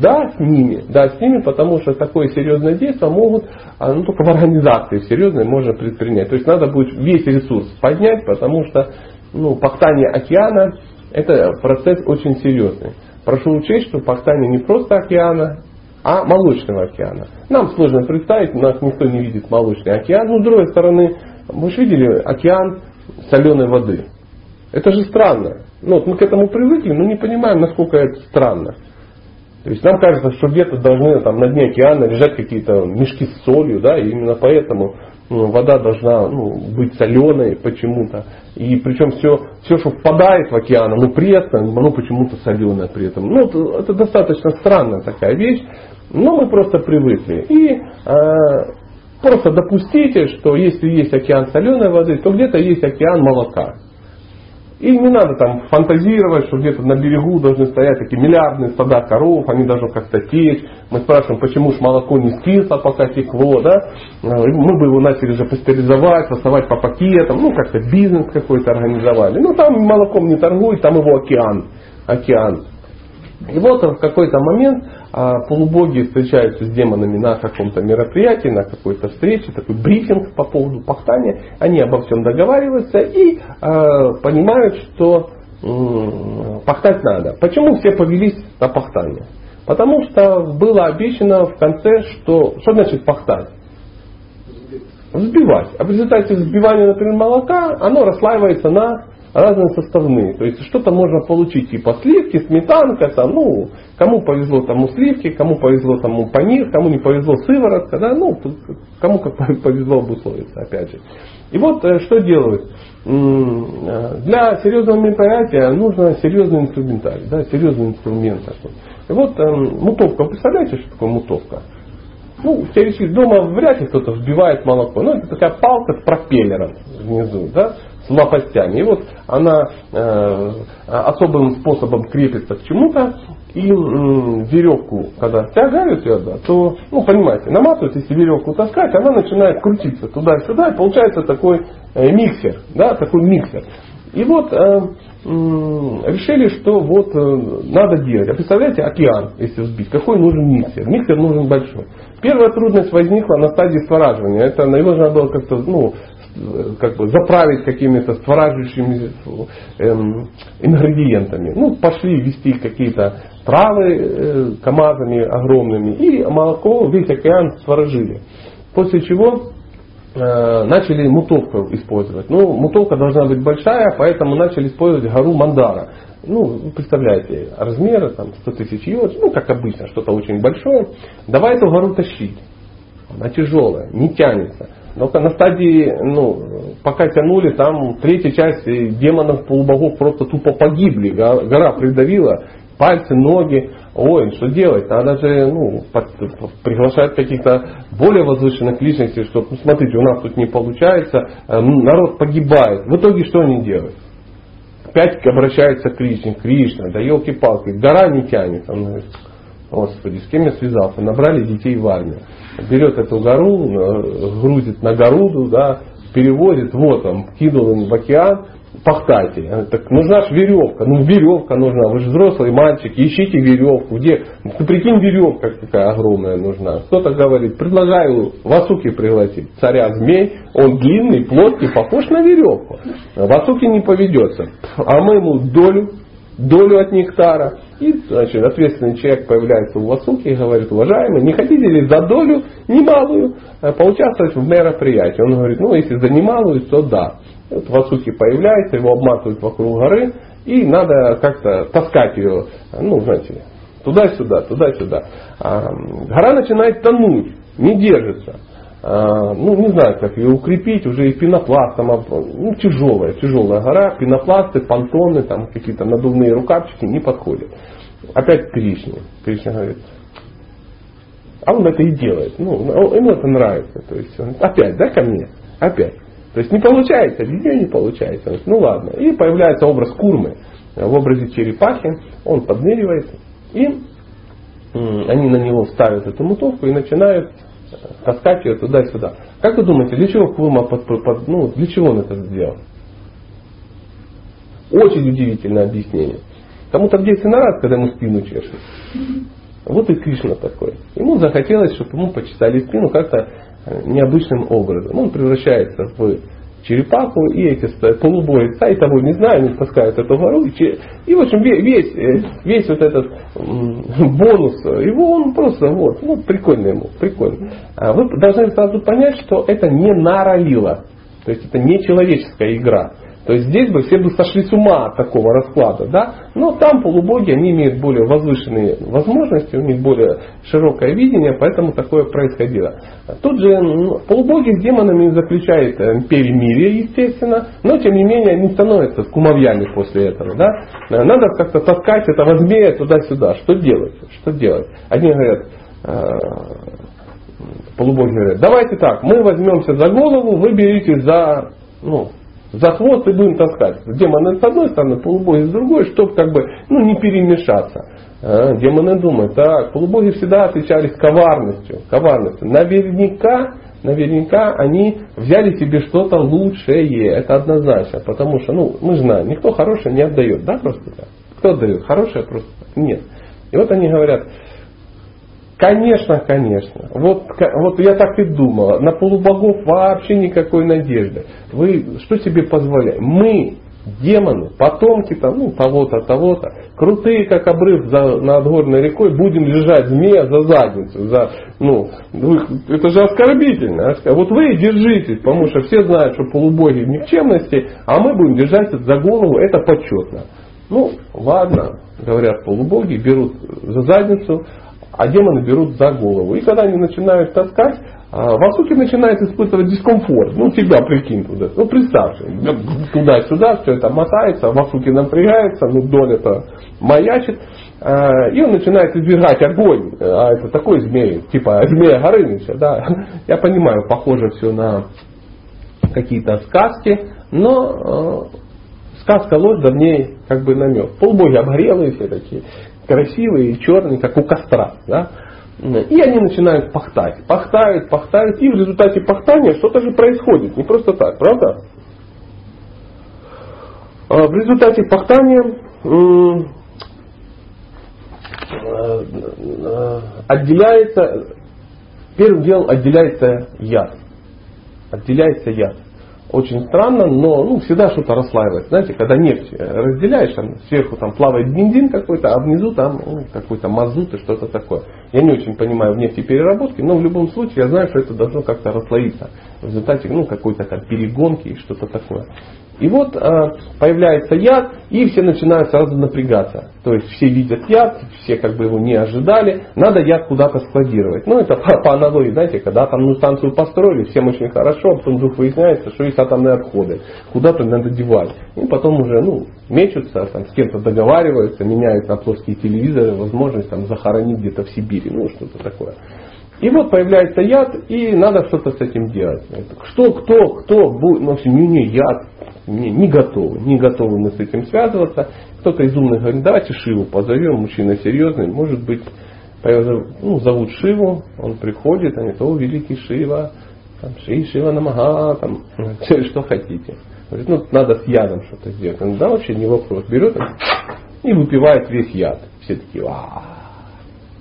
A: Да, с ними, да, с ними, потому что такое серьезное действие могут, а, ну, только в организации серьезной можно предпринять. То есть надо будет весь ресурс поднять, потому что ну, пахтание океана это процесс очень серьезный. Прошу учесть, что пахтание не просто океана, а молочного океана. Нам сложно представить, у нас никто не видит молочный океан. Но с другой стороны, вы же видели океан соленой воды. Это же странно. Ну, вот мы к этому привыкли, но не понимаем, насколько это странно. То есть нам кажется, что где-то должны там, на дне океана лежать какие-то мешки с солью, да, и именно поэтому ну, вода должна ну, быть соленой почему-то. И причем все, все, что впадает в океан, оно пресное, оно почему-то соленое при этом. Ну, это, это достаточно странная такая вещь, но мы просто привыкли. И э, просто допустите, что если есть океан соленой воды, то где-то есть океан молока. И не надо там фантазировать, что где-то на берегу должны стоять такие миллиардные стада коров, они должны как-то течь. Мы спрашиваем, почему же молоко не скисло, пока текло, да? Э, мы бы его начали же пастеризовать, фасовать по пакетам, ну как-то бизнес какой-то организовали. Ну там молоком не торгуют, там его океан. океан. И вот в какой-то момент а, полубоги встречаются с демонами на каком-то мероприятии, на какой-то встрече, такой брифинг по поводу пахтания. Они обо всем договариваются и а, понимают, что пахтать надо. Почему все повелись на пахтание? Потому что было обещано в конце, что что значит пахтать? Взбивать. А в результате взбивания, например, молока, оно расслаивается на разные составные. То есть что-то можно получить типа сливки, сметанка, там, ну, кому повезло тому сливки, кому повезло тому панир, кому не повезло сыворотка, да, ну, кому как повезло обусловиться, опять же. И вот э, что делают? Э, для серьезного мероприятия нужно серьезный инструментарий, да, серьезный инструмент такой. И вот э, мутовка, представляете, что такое мутовка? Ну, теоретически дома вряд ли кто-то вбивает молоко. Ну, это такая палка с пропеллером внизу, да с лопастями. И вот она э, особым способом крепится к чему-то, и э, веревку, когда тягают ее, да, то, ну, понимаете, наматывают, если веревку таскать, она начинает крутиться туда-сюда, и получается такой э, миксер, да, такой миксер. И вот э, решили, что вот э, надо делать. А представляете, океан, если взбить, какой нужен миксер? Миксер нужен большой. Первая трудность возникла на стадии створаживания. Это его нужно было как-то ну, как бы заправить какими-то створаживающими эм, ингредиентами. Ну, пошли вести какие-то травы э, камазами огромными и молоко весь океан створожили. После чего э, начали мутовку использовать. Ну, мутовка должна быть большая, поэтому начали использовать гору Мандара. Ну, представляете, размеры там 100 тысяч йод, ну, как обычно, что-то очень большое. Давай эту гору тащить. Она тяжелая, не тянется. Но на стадии, ну, пока тянули, там третья часть демонов полубогов просто тупо погибли. Гора придавила, пальцы, ноги. Ой, что делать? Надо же ну, под, приглашать каких-то более возвышенных личностей, чтобы, ну, смотрите, у нас тут не получается, э, народ погибает. В итоге что они делают? Опять обращаются к Кришне, Кришна, да елки-палки, гора не тянет. Он говорит, Господи, с кем я связался? Набрали детей в армию. Берет эту гору, э, грузит на горуду, да, переводит, вот он, кинул им в океан, пахтайте. Так нужна же веревка. Ну веревка нужна. Вы же взрослый мальчик, ищите веревку. Где? Ну прикинь, веревка какая огромная нужна. Кто-то говорит, предлагаю Васуки пригласить. Царя змей, он длинный, плоский, похож на веревку. Васуки не поведется. А мы ему долю долю от нектара. И значит, ответственный человек появляется у Васуки и говорит, уважаемый, не хотите ли за долю немалую э, поучаствовать в мероприятии? Он говорит, ну если за немалую, то да. И вот Васуки появляется, его обматывают вокруг горы, и надо как-то таскать ее, ну, знаете, туда-сюда, туда-сюда. А, гора начинает тонуть, не держится. А, ну, не знаю, как ее укрепить, уже и пенопластом, ну, тяжелая, тяжелая гора, пенопласты, понтоны, там какие-то надувные рукавчики не подходят. Опять Кришне. Кришна говорит, а он это и делает. Ну, ему это нравится. То есть, он, опять, да, ко мне? Опять. То есть не получается, везде не получается. Говорит, ну ладно. И появляется образ курмы в образе черепахи. Он подныривает. И они на него ставят эту мутовку и начинают таскать ее туда-сюда. Как вы думаете, для чего Курма под, под, ну, для чего он это сделал? Очень удивительное объяснение. Кому-то детстве нравится, когда ему спину чешут. Вот и Кришна такой. Ему захотелось, чтобы ему почесали спину как-то э, необычным образом. Он превращается в черепаху, и эти полубои и того не знаю, они таскают эту гору. И, и в общем весь, э, весь вот этот бонус, его он просто вот, вот прикольно ему, прикольно. А вы должны сразу понять, что это не наралила. То есть это не человеческая игра. То есть здесь бы все бы сошли с ума от такого расклада, да? Но там полубоги, они имеют более возвышенные возможности, у них более широкое видение, поэтому такое происходило. Тут же ну, полубоги с демонами заключают э, перемирие, естественно, но тем не менее они становятся кумовьями после этого, да? Надо как-то таскать этого змея туда-сюда. Что делать? Что делать? Одни говорят, э, полубоги говорят, давайте так, мы возьмемся за голову, вы берите за, ну, за хвост и будем таскать. Демоны с одной стороны, полубоги с другой, чтобы как бы ну, не перемешаться. А, демоны думают, так, полубоги всегда отличались коварностью. коварностью. Наверняка, наверняка они взяли себе что-то лучшее. Это однозначно. Потому что, ну, мы знаем, никто хорошее не отдает. Да, просто так? Кто отдает? Хорошее просто нет. И вот они говорят, Конечно, конечно. Вот, вот я так и думала. На полубогов вообще никакой надежды. Вы что себе позволяете? Мы, демоны, потомки там, ну, того-то, того-то, крутые, как обрыв за, над горной рекой, будем лежать змея за задницу. За, ну, вы, это же оскорбительно. Вот вы держитесь, потому что все знают, что полубоги в никчемности, а мы будем держать за голову, это почетно. Ну, ладно, говорят полубоги, берут за задницу, а демоны берут за голову. И когда они начинают таскать, а, Васуки начинает испытывать дискомфорт. Ну, тебя прикинь туда. Ну, представьте, туда-сюда все это мотается, Васуки напрягается, ну, доля-то маячит. А, и он начинает избегать огонь. А это такой змей, типа змея Горыныча, да. Я понимаю, похоже все на какие-то сказки, но а, сказка ложь давнее как бы намек. Полбоги обгорелые все такие красивые, черные, как у костра. Да? И они начинают пахтать. Пахтают, пахтают, и в результате пахтания что-то же происходит. Не просто так, правда? в результате пахтания отделяется, первым делом отделяется яд. Отделяется яд очень странно, но ну, всегда что-то расслаивает. Знаете, когда нефть э, разделяешь, там, сверху там плавает бензин какой-то, а внизу там ну, какой-то мазут и что-то такое. Я не очень понимаю в нефтепереработке, но в любом случае я знаю, что это должно как-то расслоиться в результате ну, какой-то там перегонки и что-то такое. И вот э, появляется яд, и все начинают сразу напрягаться. То есть все видят яд, все как бы его не ожидали, надо яд куда-то складировать. Ну это по, по аналогии, знаете, когда атомную станцию построили, всем очень хорошо, а потом вдруг выясняется, что есть атомные отходы, куда-то надо девать. И потом уже ну, мечутся, там, с кем-то договариваются, меняют на плоские телевизоры, возможность там, захоронить где-то в Сибири, ну что-то такое. И вот появляется яд, и надо что-то с этим делать. Что, кто, кто будет, ну, не, не, яд, не, не готовы, не готовы мы с этим связываться. Кто-то из умных говорит, давайте Шиву позовем, мужчина серьезный, может быть, ну, зовут Шиву, он приходит, они то великий Шива, там, Ши, Шива Намага, там, что хотите. Говорит, ну, надо с ядом что-то сделать. Он, да, вообще не вопрос. Берет и выпивает весь яд. Все такие, а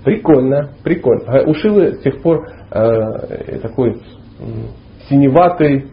A: Прикольно, прикольно. У Шивы с тех пор э, такой э, синеватый,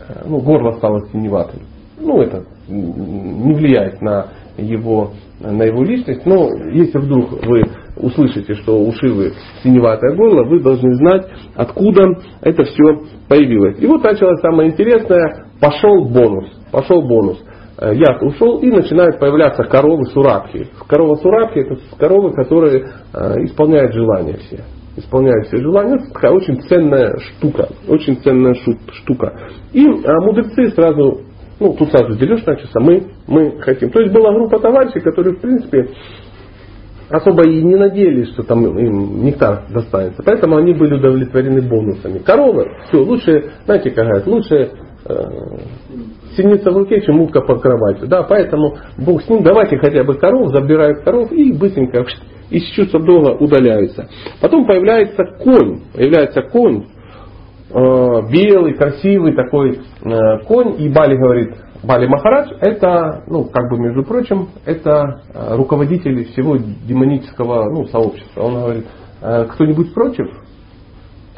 A: э, ну, горло стало синеватым. Ну, это не влияет на его, на его личность, но если вдруг вы услышите, что у Шивы синеватое горло, вы должны знать, откуда это все появилось. И вот началось самое интересное, пошел бонус. Пошел бонус. Э, яд ушел и начинают появляться коровы сурабхи. Корова сурабхи это коровы, которые э, исполняют желания все. Исполняют все желания. Это такая очень ценная штука. Очень ценная штука. И а мудрецы сразу, ну тут сразу делешь начался, мы, мы хотим. То есть была группа товарищей, которые в принципе особо и не надеялись, что там им нектар достанется. Поэтому они были удовлетворены бонусами. Коровы, все, лучше, знаете, как говорят, лучше синица в руке, чем утка под кроватью. Да, поэтому Бог с ним, давайте хотя бы коров, забирают коров и быстренько из чувства долга удаляются. Потом появляется конь, появляется конь, э, белый, красивый такой э, конь, и Бали говорит, Бали Махарадж это, ну, как бы, между прочим, это э, руководитель всего демонического ну, сообщества. Он говорит, «Э, кто-нибудь против?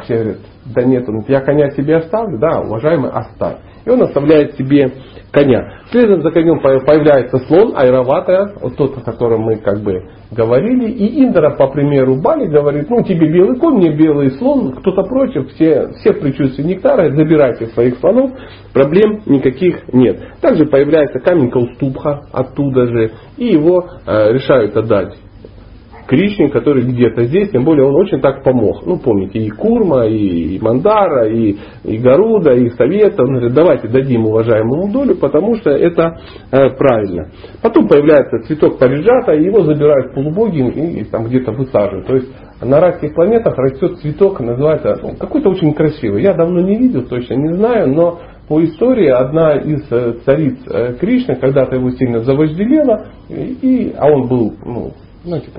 A: Все говорят, да нет, он, я коня себе оставлю, да, уважаемый, оставь. И он оставляет себе коня. Следом за конем появляется слон, айравата, вот тот, о котором мы как бы говорили. И Индра, по примеру Бали, говорит, ну тебе белый конь, мне белый слон, кто-то против, все, все в предчувствии нектара, забирайте своих слонов, проблем никаких нет. Также появляется камень Каустубха оттуда же, и его э, решают отдать Кришне, который где-то здесь, тем более он очень так помог. Ну, помните, и Курма, и Мандара, и, и Гаруда, и Совета. Он говорит, давайте дадим уважаемому долю, потому что это э, правильно. Потом появляется цветок Париджата, и его забирают полубоги и, и там где-то высаживают. То есть на райских планетах растет цветок, называется, ну, какой-то очень красивый. Я давно не видел, точно не знаю, но по истории одна из э, цариц э, Кришны когда-то его сильно завожделела, и, а он был ну, знаете,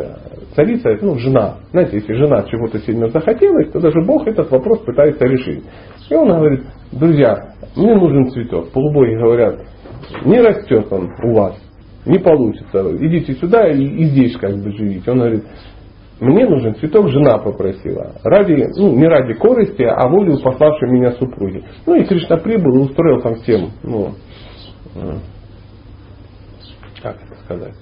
A: царица, ну, жена. Знаете, если жена чего-то сильно захотелось, то даже Бог этот вопрос пытается решить. И он говорит, друзья, мне нужен цветок. Полубоги говорят, не растет он у вас, не получится. Идите сюда и, и здесь как бы живите. Он говорит, мне нужен цветок, жена попросила. Ради, ну, не ради корысти, а волю пославшей меня супруги. Ну и Кришна прибыл и устроил там всем, ну, как это сказать,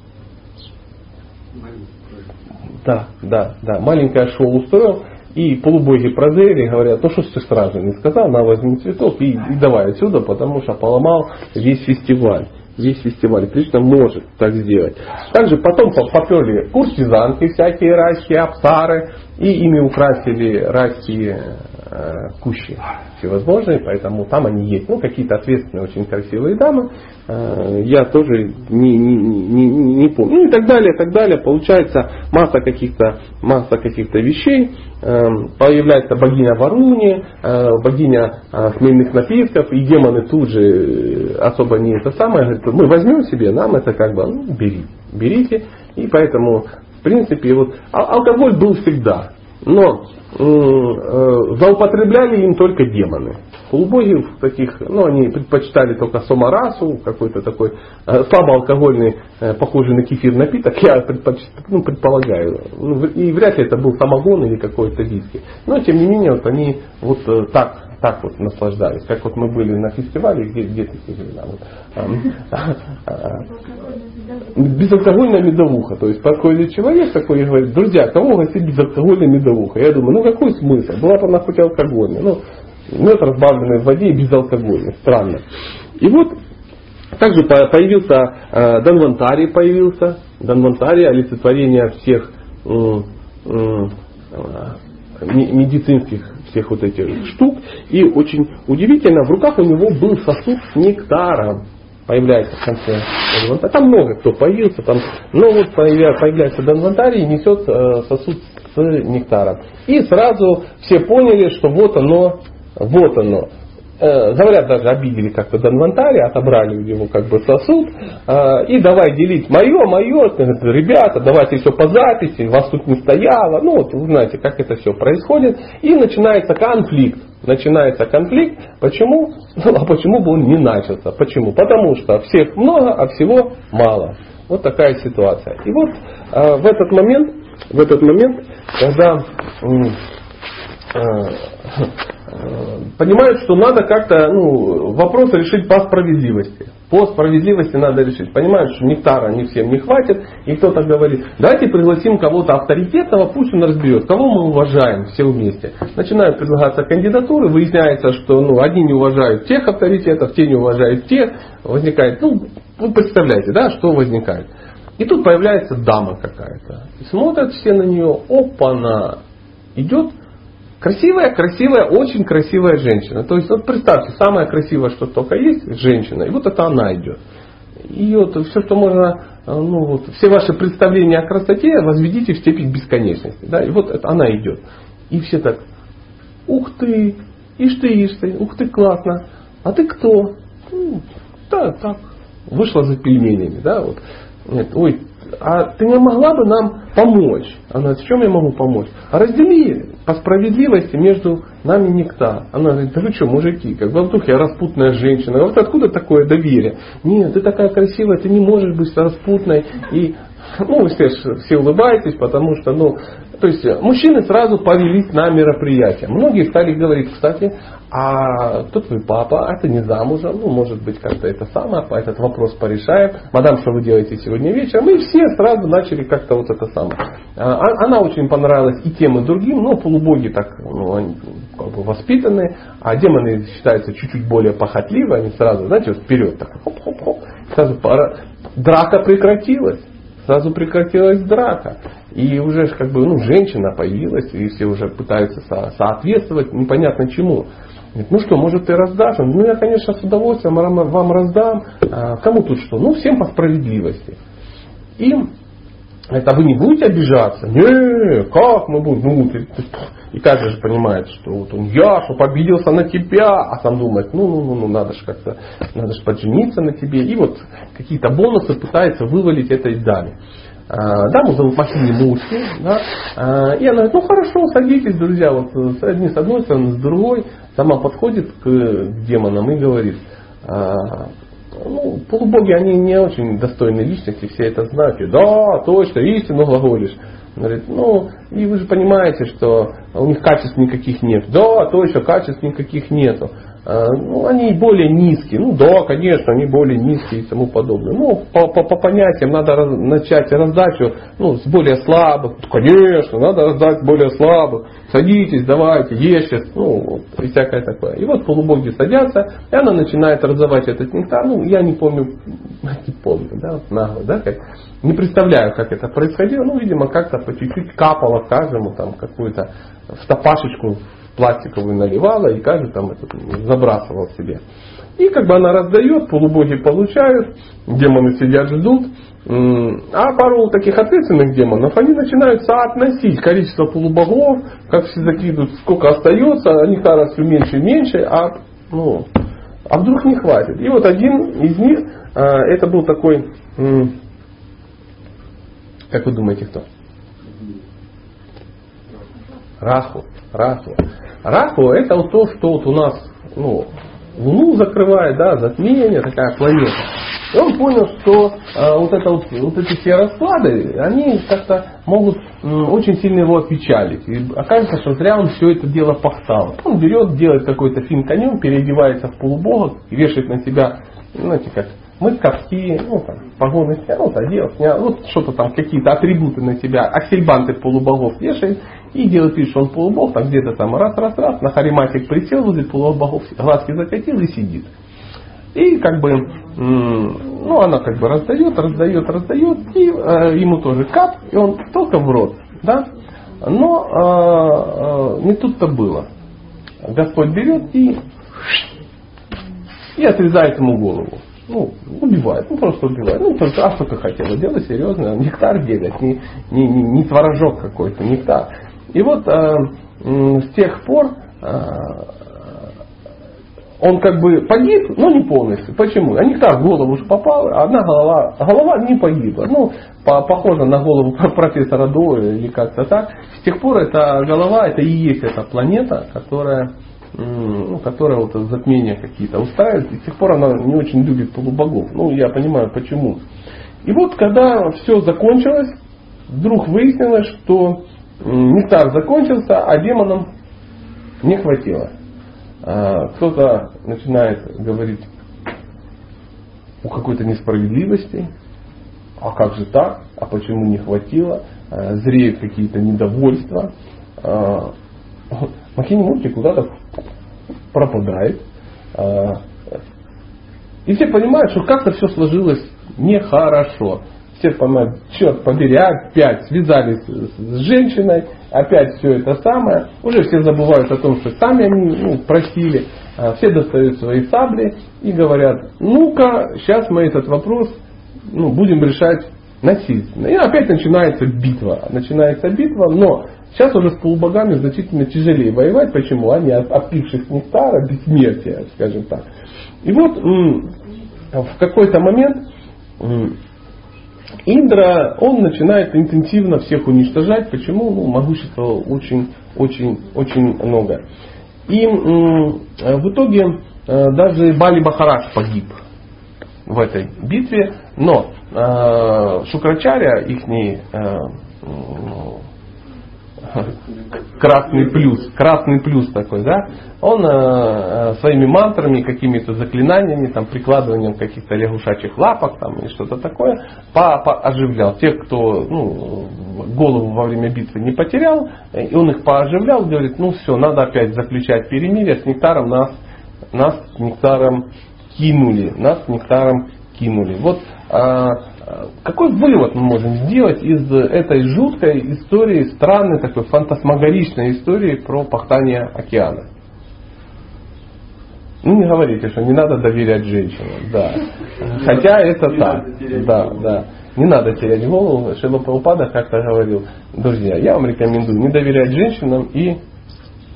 A: да, да, да. Маленькое шоу устроил. И полубоги прозрели, говорят, ну что ж ты сразу не сказал, на возьми цветок и, и давай отсюда, потому что поломал весь фестиваль. Весь фестиваль. Кришна может так сделать. Также потом поперли куртизанки всякие райские, апсары, и ими украсили райские кущи всевозможные, поэтому там они есть. Ну, какие-то ответственные, очень красивые дамы. Э, я тоже не, не, не, не помню. Ну и так далее, так далее. Получается масса каких-то, масса каких-то вещей. Э, появляется богиня Варуни, э, богиня хмельных напитков, и демоны тут же особо не это самое. Говорят, мы возьмем себе, нам это как бы, ну, бери, берите. И поэтому, в принципе, вот, а алкоголь был всегда. Но э, заупотребляли им только демоны. Полубоги таких, ну, они предпочитали только сомарасу, какой-то такой э, слабоалкогольный, э, похожий на кефир напиток, я предпоч... ну, предполагаю. Ну, и вряд ли это был самогон или какой-то виски. Но, тем не менее, вот они вот э, так так вот наслаждались. Как вот мы были на фестивале, где, где ты вина, вот, безалкогольная медовуха. То есть подходит человек такой и говорит, друзья, кого угостить безалкогольная медовуха? Я думаю, ну какой смысл? Была бы она хоть алкогольная. Ну, мед разбавленный в воде и безалкогольный. Странно. И вот также появился э, Данвантари появился. Данвантари олицетворение всех э, медицинских всех вот этих штук. И очень удивительно, в руках у него был сосуд с нектаром. Появляется в конце Данвантари. Там много кто появился. Там, но вот появляется Данвантари и несет э, сосуд с нектаром. И сразу все поняли, что вот оно, вот оно. Э, говорят, даже обидели как-то Данвантари, отобрали у него как бы сосуд, э, и давай делить мое, мое, ребята, давайте все по записи, вас тут не стояло, ну вот вы знаете, как это все происходит, и начинается конфликт. Начинается конфликт, почему? Ну, а почему бы он не начался? Почему? Потому что всех много, а всего мало. Вот такая ситуация. И вот э, в этот момент, в этот момент, когда понимают, что надо как-то ну, вопрос решить по справедливости. По справедливости надо решить. Понимают, что нектара не всем не хватит. И кто-то говорит, давайте пригласим кого-то авторитетного, пусть он разберет, кого мы уважаем все вместе. Начинают предлагаться кандидатуры, выясняется, что ну, одни не уважают тех авторитетов, те не уважают тех. Возникает, ну, вы представляете, да, что возникает. И тут появляется дама какая-то. Смотрят все на нее, опа-на, идет Красивая, красивая, очень красивая женщина. То есть, вот представьте, самая красивая, что только есть, женщина, и вот это она идет. И вот все, что можно, э, ну вот, все ваши представления о красоте возведите в степень бесконечности. Да? И вот это она идет. И все так, ух ты, ишь ты, ишь ты, ух ты, классно. А ты кто? Ну, да, так, вышла за пельменями, да, вот. Нет, ой, а ты не могла бы нам помочь? Она говорит, в чем я могу помочь? А раздели по справедливости между нами никто. Она говорит, да вы что, мужики, как бы вдруг я распутная женщина. Вот откуда такое доверие? Нет, ты такая красивая, ты не можешь быть распутной. И, ну, все, все улыбаетесь, потому что, ну, то есть мужчины сразу повелись на мероприятие. Многие стали говорить, кстати, а кто твой папа, а ты не замужем, ну, может быть, как-то это самое, этот вопрос порешаем. Мадам, что вы делаете сегодня вечером? И все сразу начали как-то вот это самое. А, а, она очень понравилась и тем, и другим, но полубоги так ну, они, как бы воспитанные, а демоны считаются чуть-чуть более похотливые, они сразу, знаете, вот вперед так, хоп-хоп-хоп, сразу пора, драка прекратилась сразу прекратилась драка. И уже как бы ну, женщина появилась, и все уже пытаются со- соответствовать непонятно чему. Ну что, может ты раздашь? ну я, конечно, с удовольствием вам раздам. А, кому тут что? Ну всем по справедливости. И это вы не будете обижаться? Не, как мы будем? Ну, ты, ты, и каждый же понимает, что вот он, я, что обиделся на тебя, а сам думает, ну, ну, ну, ну надо же как-то, надо же поджениться на тебе. И вот какие-то бонусы пытается вывалить этой даме. А, даму зовут Максим Мушки, да, а, и она говорит, ну хорошо, садитесь, друзья, вот одни с одной стороны, с другой, сама подходит к демонам и говорит, а, ну, полубоги, они не очень достойные личности, все это знают. И, да, точно, истину глаголишь. говорит, ну, и вы же понимаете, что у них качеств никаких нет. Да, точно, качеств никаких нету. А, ну, они более низкие. Ну да, конечно, они более низкие и тому подобное. Ну, по, по, по понятиям надо раз, начать раздачу ну, с более слабых. Конечно, надо раздать более слабых. Садитесь, давайте, ешьте. Ну, вот, и всякое такое. И вот полубоги садятся, и она начинает раздавать этот нектар. Ну, я не помню, не помню, да, нагло, да, как, не представляю, как это происходило. Ну, видимо, как-то по чуть-чуть капало каждому там какую-то в топашечку пластиковую наливала и каждый там этот, забрасывал себе. И как бы она раздает, полубоги получают, демоны сидят, ждут. А пару таких ответственных демонов, они начинают соотносить количество полубогов, как все закидывают, сколько остается, они кажется все меньше и меньше, а, ну, а вдруг не хватит. И вот один из них, а, это был такой, как вы думаете, кто? Раху. Раху. Раху это вот то, что вот у нас ну, Луну закрывает, да, затмение, такая планета. И он понял, что э, вот, это вот, вот эти все расклады, они как-то могут э, очень сильно его опечалить. И окажется, что зря он все это дело пахтал. Он берет, делает какой-то фильм конем, переодевается в полубога, вешает на себя, знаете как, мы каски, ну там, погоны снял, одел, снял, вот что-то там, какие-то атрибуты на себя, аксельбанты полубогов вешает и делает вид, что он полубог, там где-то там раз, раз, раз, на хариматик присел возле полубогов, глазки закатил и сидит. И как бы, ну она как бы раздает, раздает, раздает, и э, ему тоже кап, и он только в рот, да. Но э, э, не тут-то было. Господь берет и, и отрезает ему голову. Ну, убивает, ну просто убивает. Ну, только, а что ты хотела? Дело серьезное. Нектар делать, не, не, не, не творожок какой-то, нектар. И вот э, с тех пор э, он как бы погиб, но не полностью. Почему? А нектар в голову уж попал, а одна голова, голова не погибла. Ну, по, похоже на голову профессора Доя или как-то так. С тех пор эта голова, это и есть эта планета, которая ну, которая вот затмения какие-то устраивает, и с тех пор она не очень любит полубогов. Ну, я понимаю почему. И вот когда все закончилось, вдруг выяснилось, что нектар закончился, а демонам не хватило. А, кто-то начинает говорить о какой-то несправедливости, а как же так, а почему не хватило, а, зреют какие-то недовольства. А, Махини Мурти куда-то пропадает. И все понимают, что как-то все сложилось нехорошо. Понимают, черт побери, опять связались с женщиной, опять все это самое. Уже все забывают о том, что сами они ну, просили. Все достают свои сабли и говорят, ну-ка, сейчас мы этот вопрос ну, будем решать насильственно. И опять начинается битва. Начинается битва, но сейчас уже с полубогами значительно тяжелее воевать. Почему? Они опивших нектара, бессмертия, скажем так. И вот в какой-то момент Индра, он начинает интенсивно всех уничтожать. Почему? Ну, могущества очень, очень, очень много. И в итоге э, даже Бали Бахараш погиб в этой битве, но э, Шукрачаря, их э, красный плюс, красный плюс такой, да, он э, э, своими мантрами, какими-то заклинаниями, там, прикладыванием каких-то лягушачьих лапок там, и что-то такое, по, оживлял. Тех, кто ну, голову во время битвы не потерял, и он их пооживлял, говорит, ну все, надо опять заключать перемирие, с нектаром нас, нас с нектаром кинули, нас с нектаром кинули. Вот а, какой вывод мы можем сделать из этой жуткой истории, странной такой фантасмагоричной истории про пахтание океана? Ну не говорите, что не надо доверять женщинам, да. Хотя это так, да, да. Не надо терять голову. Шила Прабхупада как-то говорил, друзья, я вам рекомендую не доверять женщинам и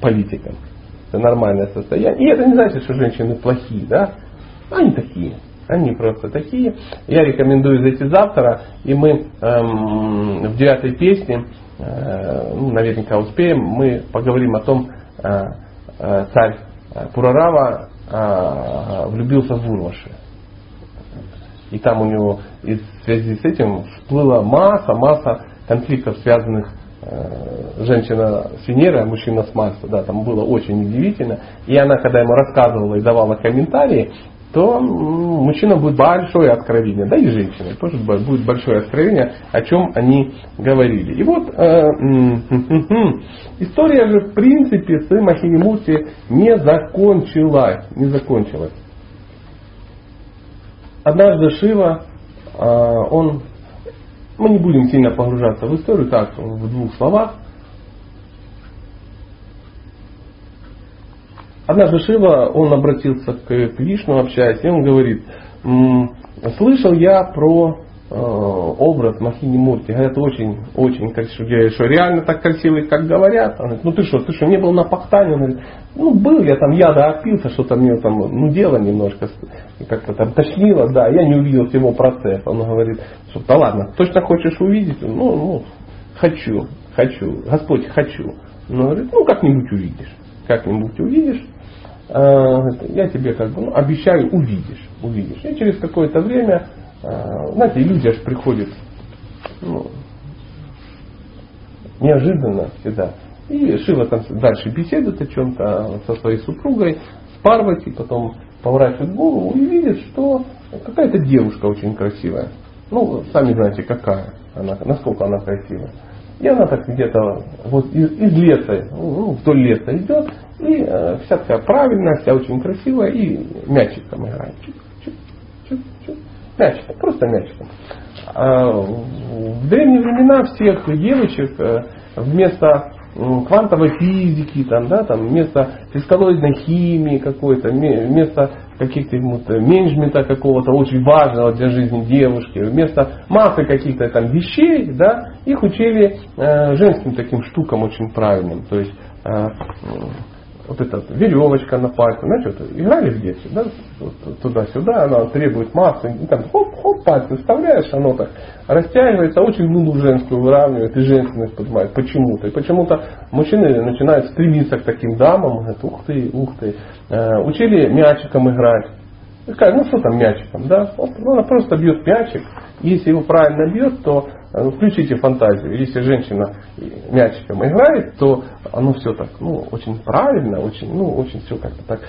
A: политикам. Это нормальное состояние. И это не значит, что женщины плохие, да? Они такие. Они просто такие. Я рекомендую зайти завтра, и мы эм, в девятой песне, э, ну, наверняка успеем, мы поговорим о том, э, э, царь Пурарава э, влюбился в Урваши. И там у него в связи с этим всплыла масса, масса конфликтов, связанных э, женщина с Венерой, а мужчина с Марса, да, там было очень удивительно. И она, когда ему рассказывала и давала комментарии, то мужчина будет большое откровение, да и женщина тоже будет большое откровение, о чем они говорили. И вот э, история же в принципе с Махинимурти не закончилась, не закончилась. Однажды Шива, э, он, мы не будем сильно погружаться в историю, так, в двух словах, Однажды Шива, он обратился к Вишну, общаясь, и он говорит, слышал я про э, образ Махини Мурти. Говорят, очень, очень красивый. Я что реально так красивый, как говорят? Он говорит, ну ты что, ты что, не был на Пахтане? Он говорит, ну был я там, яда опился, что-то мне там, ну дело немножко, как-то там тошнило, да, я не увидел всего процесса. Он говорит, что да ладно, точно хочешь увидеть? Ну, ну, хочу, хочу, Господь, хочу. Ну, говорит, ну как-нибудь увидишь. Как-нибудь увидишь. А, я тебе как бы ну, обещаю, увидишь. Увидишь. И через какое-то время, а, знаете, люди аж приходят ну, неожиданно всегда. И Шива там дальше беседует о чем-то со своей супругой, с Парвати, потом поворачивает голову и видит, что какая-то девушка очень красивая. Ну, сами знаете, какая она, насколько она красивая. И она так где-то вот из, из леса, ну, вдоль леса идет, и э, вся такая правильная, вся очень красивая, и мячиком играет. Чик, чик, чик, чик. Мячиком, просто мячиком. А в древние времена всех девочек э, вместо квантовой физики, там, да, там, вместо фискалоидной химии какой-то, вместо каких-то менеджмента какого-то очень важного для жизни девушки, вместо массы каких-то там вещей, да, их учили э, женским таким штукам очень правильным. То есть э, вот эта веревочка на пальце, знаете, вот, играли в детстве, да, вот, туда-сюда, она требует массы, и там хоп-хоп, пальцы вставляешь, оно так растягивается, очень луну женскую выравнивает и женственность поднимает почему-то. И почему-то мужчины начинают стремиться к таким дамам, говорят, ух ты, ух ты. Э, учили мячиком играть. Ну что там мячиком, да? Вот, ну, она просто бьет мячик. Если его правильно бьет, то включите фантазию. Если женщина мячиком играет, то оно все так, ну, очень правильно, очень, ну, очень все как-то так,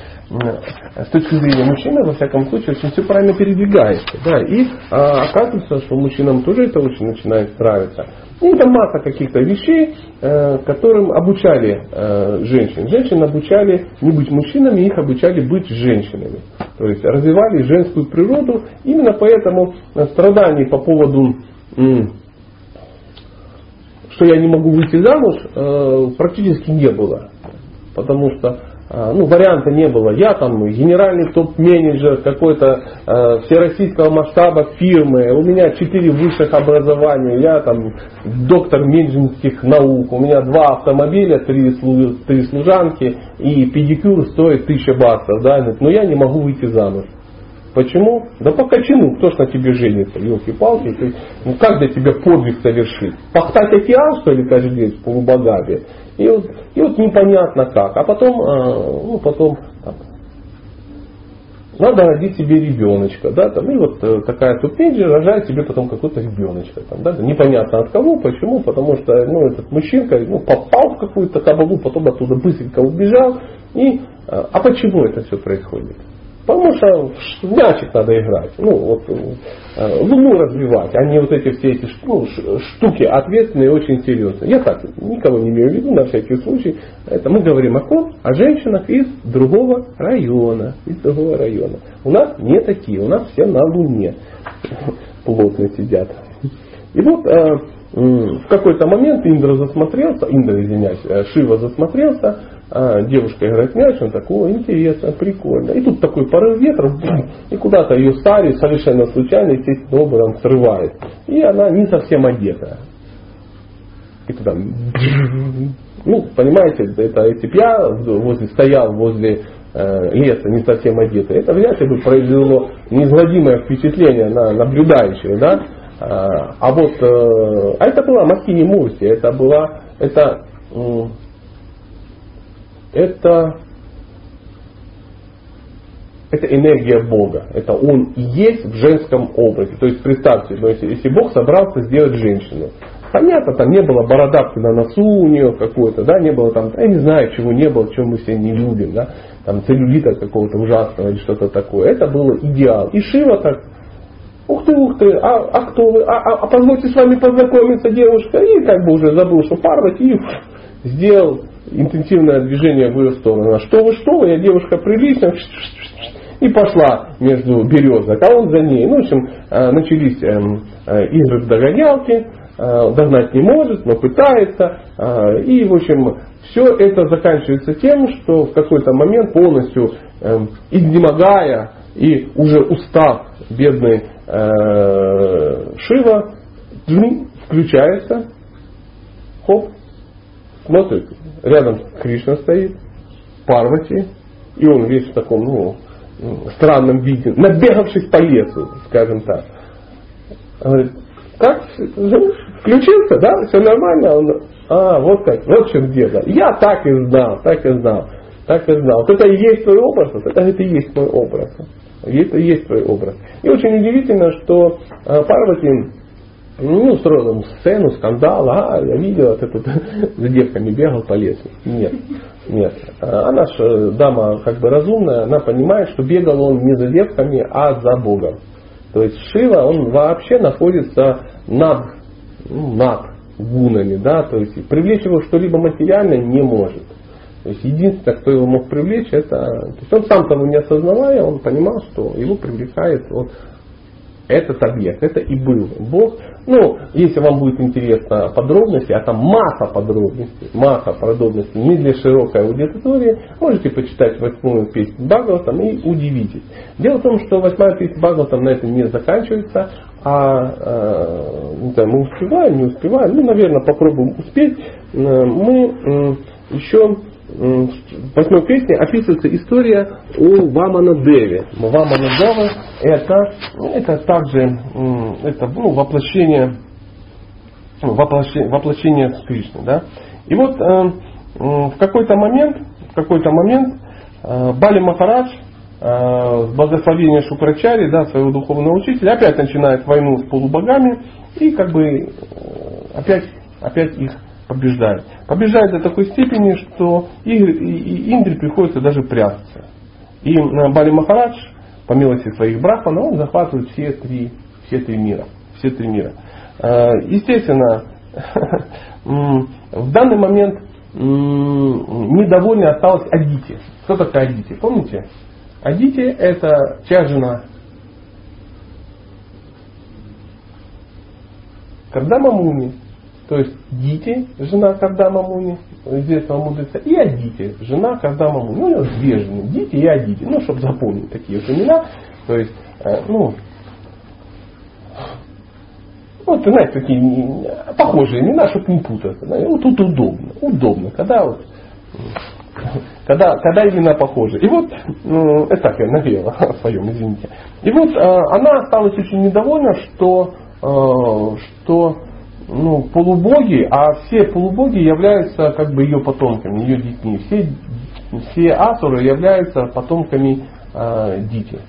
A: с точки зрения мужчины, во всяком случае, очень все правильно передвигается. Да, и а, оказывается, что мужчинам тоже это очень начинает нравиться. И там масса каких-то вещей, э, которым обучали э, женщин. Женщин обучали не быть мужчинами, их обучали быть женщинами. То есть развивали женскую природу. Именно поэтому страданий по поводу что я не могу выйти замуж, э, практически не было. Потому что э, ну, варианта не было. Я там генеральный топ-менеджер какой-то э, всероссийского масштаба фирмы, у меня четыре высших образования, я там доктор менеджментских наук, у меня два автомобиля, три, три служанки и педикюр стоит тысяча баксов. Да? Но я не могу выйти замуж. Почему? Да по кочану, кто ж на тебе женится, елки-палки. Ты, ну как для тебя подвиг совершить? Пахтать океан, что ли, каждый день в полубогабе? И вот, и вот непонятно как. А потом, э, ну потом, так, надо родить себе ребеночка, да, там, и вот э, такая тупенджи рожает себе потом какой-то ребеночка, там, да, непонятно от кого, почему, потому что, ну, этот мужчинка, ну, попал в какую-то кабалу, потом оттуда быстренько убежал, и, э, а почему это все происходит? Потому что в мячик надо играть. Ну, вот, э, луну развивать, а не вот эти все эти ну, штуки ответственные очень серьезные. Я так никого не имею в виду на всякий случай. Это мы говорим о ком? О женщинах из другого района. Из другого района. У нас не такие, у нас все на луне плотно сидят. И вот э, в какой-то момент Индра засмотрелся, Индра, извиняюсь, э, Шива засмотрелся а девушка играет мяч, он такой, интересно, прикольно. И тут такой порыв ветра, и куда-то ее сари совершенно случайно, естественным образом срывает. И она не совсем одета. И туда, ну, понимаете, это если бы я возле, стоял возле э, леса не совсем одетый, это вряд ли бы произвело неизгладимое впечатление на наблюдающего, да? А, а вот, э, а это была Макини Мурси, это была, это это, это энергия Бога. Это Он есть в женском образе. То есть представьте, ну, если, если Бог собрался сделать женщину, Понятно, там не было бородавки на носу у нее какой-то, да, не было там, я не знаю, чего не было, чего мы все не любим, да, там целлюлита какого-то ужасного или что-то такое. Это было идеал. И Шива так, ух ты, ух ты, а, а кто вы, а, а, а позвольте с вами познакомиться, девушка, и как бы уже забыл, что Парвати, и сделал интенсивное движение в ее сторону. Что вы, что вы, я девушка приличная, и пошла между березок, а он за ней. Ну, в общем, э, начались эм, э, игры в догонялки, э, догнать не может, но пытается. И, в общем, все это заканчивается тем, что в какой-то момент полностью эм, изнемогая и уже устав бедный Шива, включается, хоп, смотрит, рядом Кришна стоит, Парвати, и он весь в таком, ну, странном виде, набегавшись по лесу, скажем так. Говорит, как, включился, да, все нормально? Он, А, вот как, вот в чем дело. Я так и знал, так и знал, так и знал. Вот это и есть твой образ, вот это, это и есть мой образ. Это и есть твой образ. И очень удивительно, что э, Парвати не устроил ему сцену, скандал, а я видел, вот этот за девками бегал по лесу. Нет, нет. Она же э, дама как бы разумная, она понимает, что бегал он не за девками, а за Богом. То есть Шива, он вообще находится над, ну, над гунами, да, то есть привлечь его что-либо материальное не может. То есть единственное, кто его мог привлечь, это... То есть он сам того не осознавая, он понимал, что его привлекает вот этот объект. Это и был Бог. Ну, если вам будет интересно подробности, а там масса подробностей, масса подробностей не для широкой аудитории, можете почитать восьмую песню Бхагаватам и удивитесь. Дело в том, что восьмая песня Бхагаватам на этом не заканчивается, а э, не знаю, мы успеваем, не успеваем, ну, наверное, попробуем успеть. Мы еще в восьмой песне описывается история о Вамана Деве. Вамана Дева это, это также это, ну, воплощение, воплощение, воплощение Кришны. Да? И вот э, в какой-то момент, в какой-то момент э, Бали Махарадж э, с благословения Шукрачари, да, своего духовного учителя, опять начинает войну с полубогами и как бы э, опять, опять их побеждает. Побеждает до такой степени, что Индре приходится даже прятаться. И Бали Махарадж, по милости своих брахманов, он захватывает все три, все три мира. Все три мира. Э, естественно, в данный момент недовольной осталась Адити. Кто такая Адити? Помните? Адити это чья жена? Когда Мамуни то есть Дити, жена Кардама Муни, известного мудреца, и Адити, жена Кардама Муни. Ну, у него две жены, Дити и Адити. Ну, чтобы запомнить такие вот имена. То есть, э, ну, вот, знаете, такие похожие имена, чтобы не путаться. Да? Вот тут удобно. Удобно. Когда вот когда, когда имена похожи. И вот, ну, это так я навела о своем, извините. И вот э, она осталась очень недовольна, что, э, что ну, полубоги, а все полубоги являются как бы ее потомками, ее детьми. Все, все асуры являются потомками э, Дити.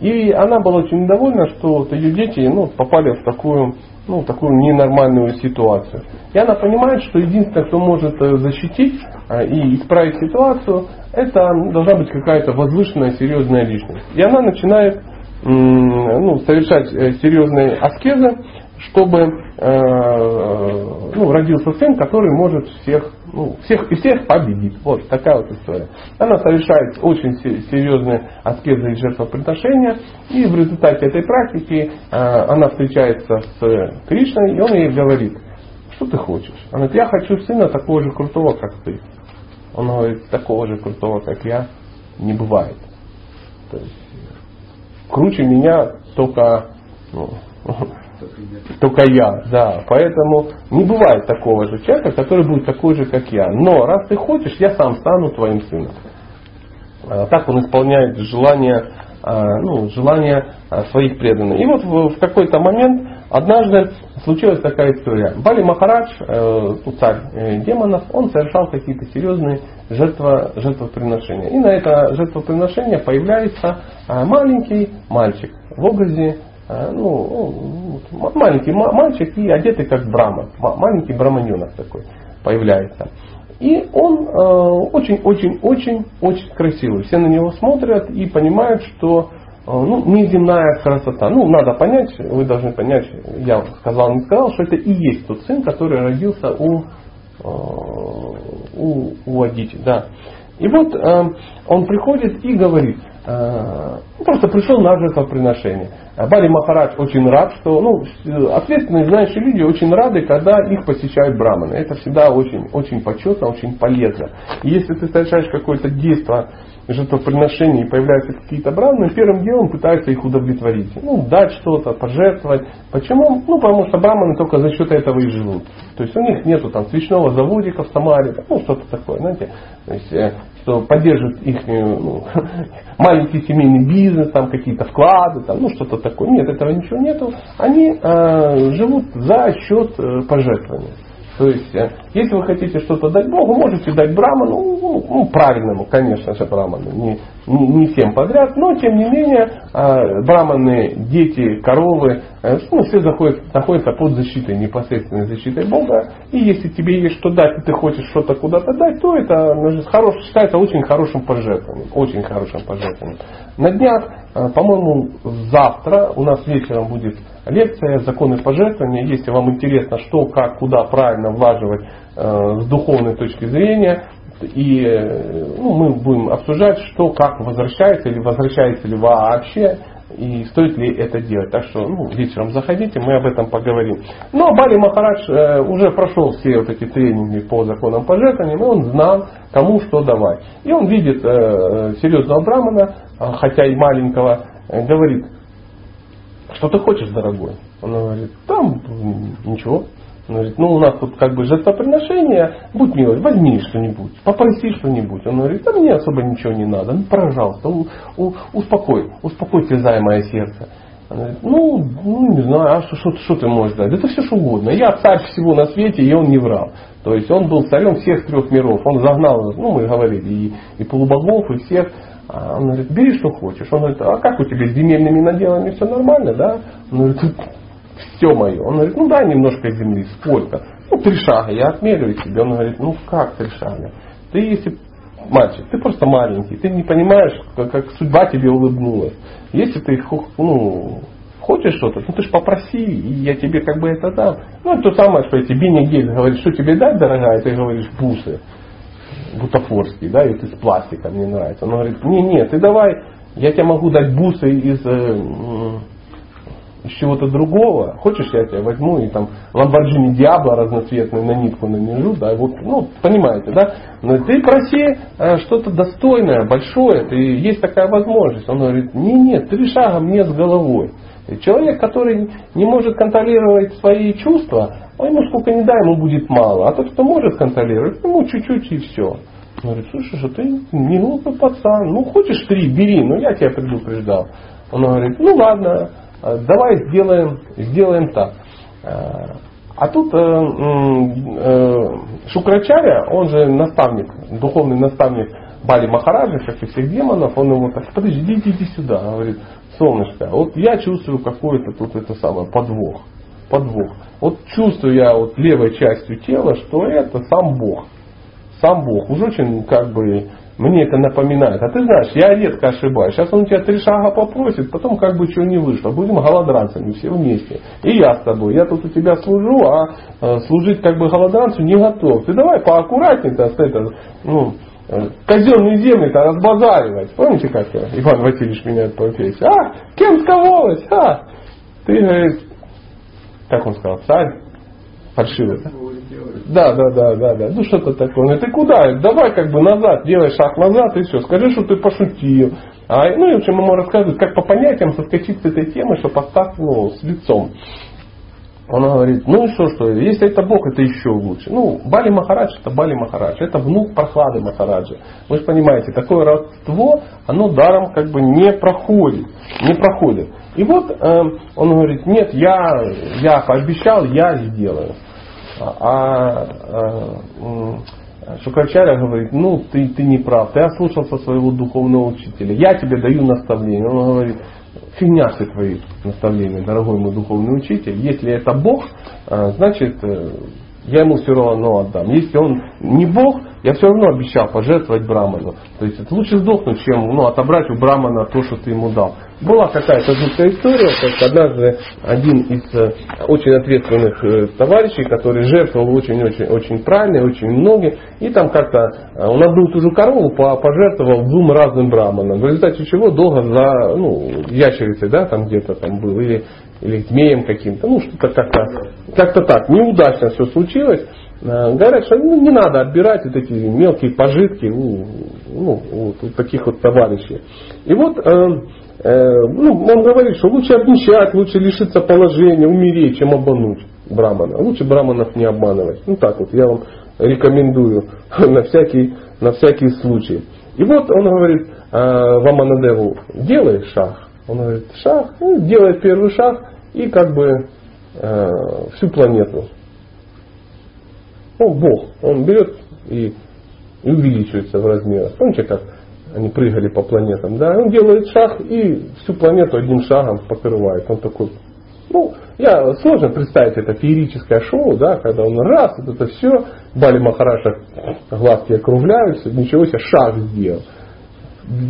A: И она была очень недовольна, что вот ее дети ну, попали в такую, ну, такую ненормальную ситуацию. И она понимает, что единственное, кто может э, защитить э, и исправить ситуацию, это должна быть какая-то возвышенная, серьезная личность. И она начинает ну, совершать э, серьезные аскезы, чтобы э, ну, родился сын, который может всех, ну, всех и всех победить. Вот такая вот история. Она совершает очень серьезные аскезы и жертвоприношения, и в результате этой практики э, она встречается с Кришной, и он ей говорит, что ты хочешь? Она говорит, я хочу сына такого же крутого, как ты. Он говорит, такого же крутого, как я, не бывает. То есть, круче меня только ну, только я, да. Поэтому не бывает такого же человека, который будет такой же, как я. Но раз ты хочешь, я сам стану твоим сыном. А, так он исполняет желание, а, ну, желание а, своих преданных. И вот в какой-то момент, однажды случилась такая история. Бали Махарадж, э, царь э, демонов, он совершал какие-то серьезные жертва, жертвоприношения. И на это жертвоприношение появляется маленький мальчик в образе ну, маленький мальчик и одетый как брама, маленький браманенок такой появляется. И он очень-очень-очень-очень э, красивый. Все на него смотрят и понимают, что э, ну, неземная красота. Ну, надо понять, вы должны понять, я сказал, не сказал, что это и есть тот сын, который родился у, у, у Адити. Да. И вот он приходит и говорит, просто пришел на жертвоприношение. Бали Махарадж очень рад, что ну, ответственные, знающие люди очень рады, когда их посещают браманы. Это всегда очень, очень почетно, очень полезно. И если ты совершаешь какое-то действие жертвоприношений появляются какие-то браманы, первым делом пытаются их удовлетворить. Ну, дать что-то, пожертвовать. Почему? Ну, потому что браманы только за счет этого и живут. То есть у них нету там свечного заводика в Самаре, ну, что-то такое, знаете. То есть, э, что поддерживает их ну, маленький семейный бизнес, там какие-то вклады, там, ну что-то такое. Нет, этого ничего нету. Они э, живут за счет э, пожертвования. То есть, э, Если вы хотите что-то дать Богу, можете дать браману, ну, ну правильному, конечно же, браману, не, не, не всем подряд, но тем не менее э, браманы, дети, коровы, э, ну, все заходят, находятся под защитой, непосредственной защитой Бога. И если тебе есть что дать, и ты хочешь что-то куда-то дать, то это ну, хорош, считается очень хорошим пожертвованием. Очень хорошим пожертвованием. На днях, э, по-моему, завтра у нас вечером будет лекция «Законы пожертвования». Если вам интересно, что, как, куда правильно влаживать с духовной точки зрения, и э, ну, мы будем обсуждать, что, как возвращается, или возвращается ли вообще, и стоит ли это делать. Так что ну, вечером заходите, мы об этом поговорим. Но Бали Махарадж э, уже прошел все вот эти тренинги по законам пожертвования, и он знал, кому что давать. И он видит э, серьезного брамана, э, хотя и маленького, э, говорит, что ты хочешь, дорогой? Он говорит, там ничего. Он говорит, ну у нас тут как бы жертвоприношение, будь милый, возьми что-нибудь, попроси что-нибудь. Он говорит, да мне особо ничего не надо, ну пожалуйста, у, у, успокой, успокой терзаемое сердце. Он говорит, ну, ну не знаю, а что, что, что ты можешь дать? Да это все что угодно. Я царь всего на свете, и он не врал. То есть он был царем всех трех миров. Он загнал, ну мы говорили, и, и полубогов, и всех. А он говорит, бери что хочешь. Он говорит, а как у тебя с земельными наделами все нормально, да? Он говорит, все мое. Он говорит, ну дай немножко земли, сколько? Ну, три шага, я отмеряю тебе. Он говорит, ну как три шага? Ты если мальчик, ты просто маленький, ты не понимаешь, как, как судьба тебе улыбнулась. Если ты ну, хочешь что-то, ну ты ж попроси, и я тебе как бы это дам. Ну, это то самое, что я тебе не гель говорит, что тебе дать, дорогая, ты говоришь бусы бутафорский, да, и из пластика, мне нравится. Он говорит, не, не, ты давай, я тебе могу дать бусы из, э, из чего-то другого. Хочешь, я тебя возьму и там Ламборджини Диабло разноцветный на нитку нанижу, да, вот, ну, понимаете, да. Но ты проси э, что-то достойное, большое, ты, есть такая возможность. Он говорит, не, нет, три шага мне с головой. Человек, который не может контролировать свои чувства, а ему сколько не дай, ему будет мало. А тот, кто может контролировать, ему чуть-чуть и все. Он говорит, слушай, что ты не глупый пацан. Ну, хочешь три, бери, но я тебя предупреждал. Он говорит, ну ладно, давай сделаем, сделаем так. А, а тут э, э, Шукрачаря, он же наставник, духовный наставник Бали Махараджа, как и всех демонов, он ему так, подожди, иди, сюда, говорит, солнышко, вот я чувствую какой-то тут это самое подвох. Подвох. Вот чувствую я вот левой частью тела, что это сам Бог. Сам Бог. Уже очень как бы мне это напоминает. А ты знаешь, я редко ошибаюсь. Сейчас он у тебя три шага попросит, потом как бы чего не вышло. Будем голодранцами все вместе. И я с тобой. Я тут у тебя служу, а э, служить как бы голодранцу не готов. Ты давай поаккуратнее-то с это, ну, э, казенные земли-то разбазаривать. Помните, как Иван Васильевич меняет профессию? А, кем сковалась? А? Ты, говорит, как он сказал, царь? Фальшивый, да? Да, да, да, да, да. Ну что-то такое. Ну ты куда? Давай как бы назад, делай шаг назад и все. Скажи, что ты пошутил. А, ну и в общем ему рассказывают, как по понятиям соскочить с этой темы, чтобы поставить ну, с лицом. Он говорит, ну и что, что, если это Бог, это еще лучше. Ну, Бали Махарадж это Бали Махарадж, это внук Прохлады Махараджа. Вы же понимаете, такое родство, оно даром как бы не проходит, не проходит. И вот э, он говорит, нет, я, я пообещал, я сделаю. А, а Шукачаря говорит, ну ты, ты не прав, ты ослушался своего духовного учителя, я тебе даю наставление. Он говорит, фигня все твои наставления, дорогой мой духовный учитель. Если это Бог, а, значит э, я ему все равно отдам. Если он не Бог, я все равно обещал пожертвовать Браману. То есть это лучше сдохнуть, чем ну, отобрать у Брамана то, что ты ему дал. Была какая-то жуткая история, как однажды один из э, очень ответственных э, товарищей, который жертвовал очень-очень-очень правильно, очень много, и там как-то э, он одну и ту же корову пожертвовал двум разным браманам, в результате чего долго за ну, ящерицей, да, там где-то там был, или, или змеем каким-то, ну что-то как-то, как-то так, неудачно все случилось. Говорят, что ну, не надо отбирать вот эти мелкие пожитки у, ну, у, таких вот товарищей. И вот Э, ну, он говорит, что лучше обнищать, лучше лишиться положения, умереть, чем обмануть брамана. Лучше браманов не обманывать. Ну так вот, я вам рекомендую на всякий, на всякий случай. И вот он говорит э, Ваманадеву, делай шаг. Он говорит, шаг, ну, делает первый шаг и как бы э, всю планету. Он Бог. Он берет и, и увеличивается в размерах. Помните, как они прыгали по планетам, да? Он делает шаг и всю планету одним шагом покрывает. Он такой, ну, я сложно представить это феерическое шоу, да, когда он раз, вот это все, Бали Махараша глазки округляются, ничего себе, шаг сделал.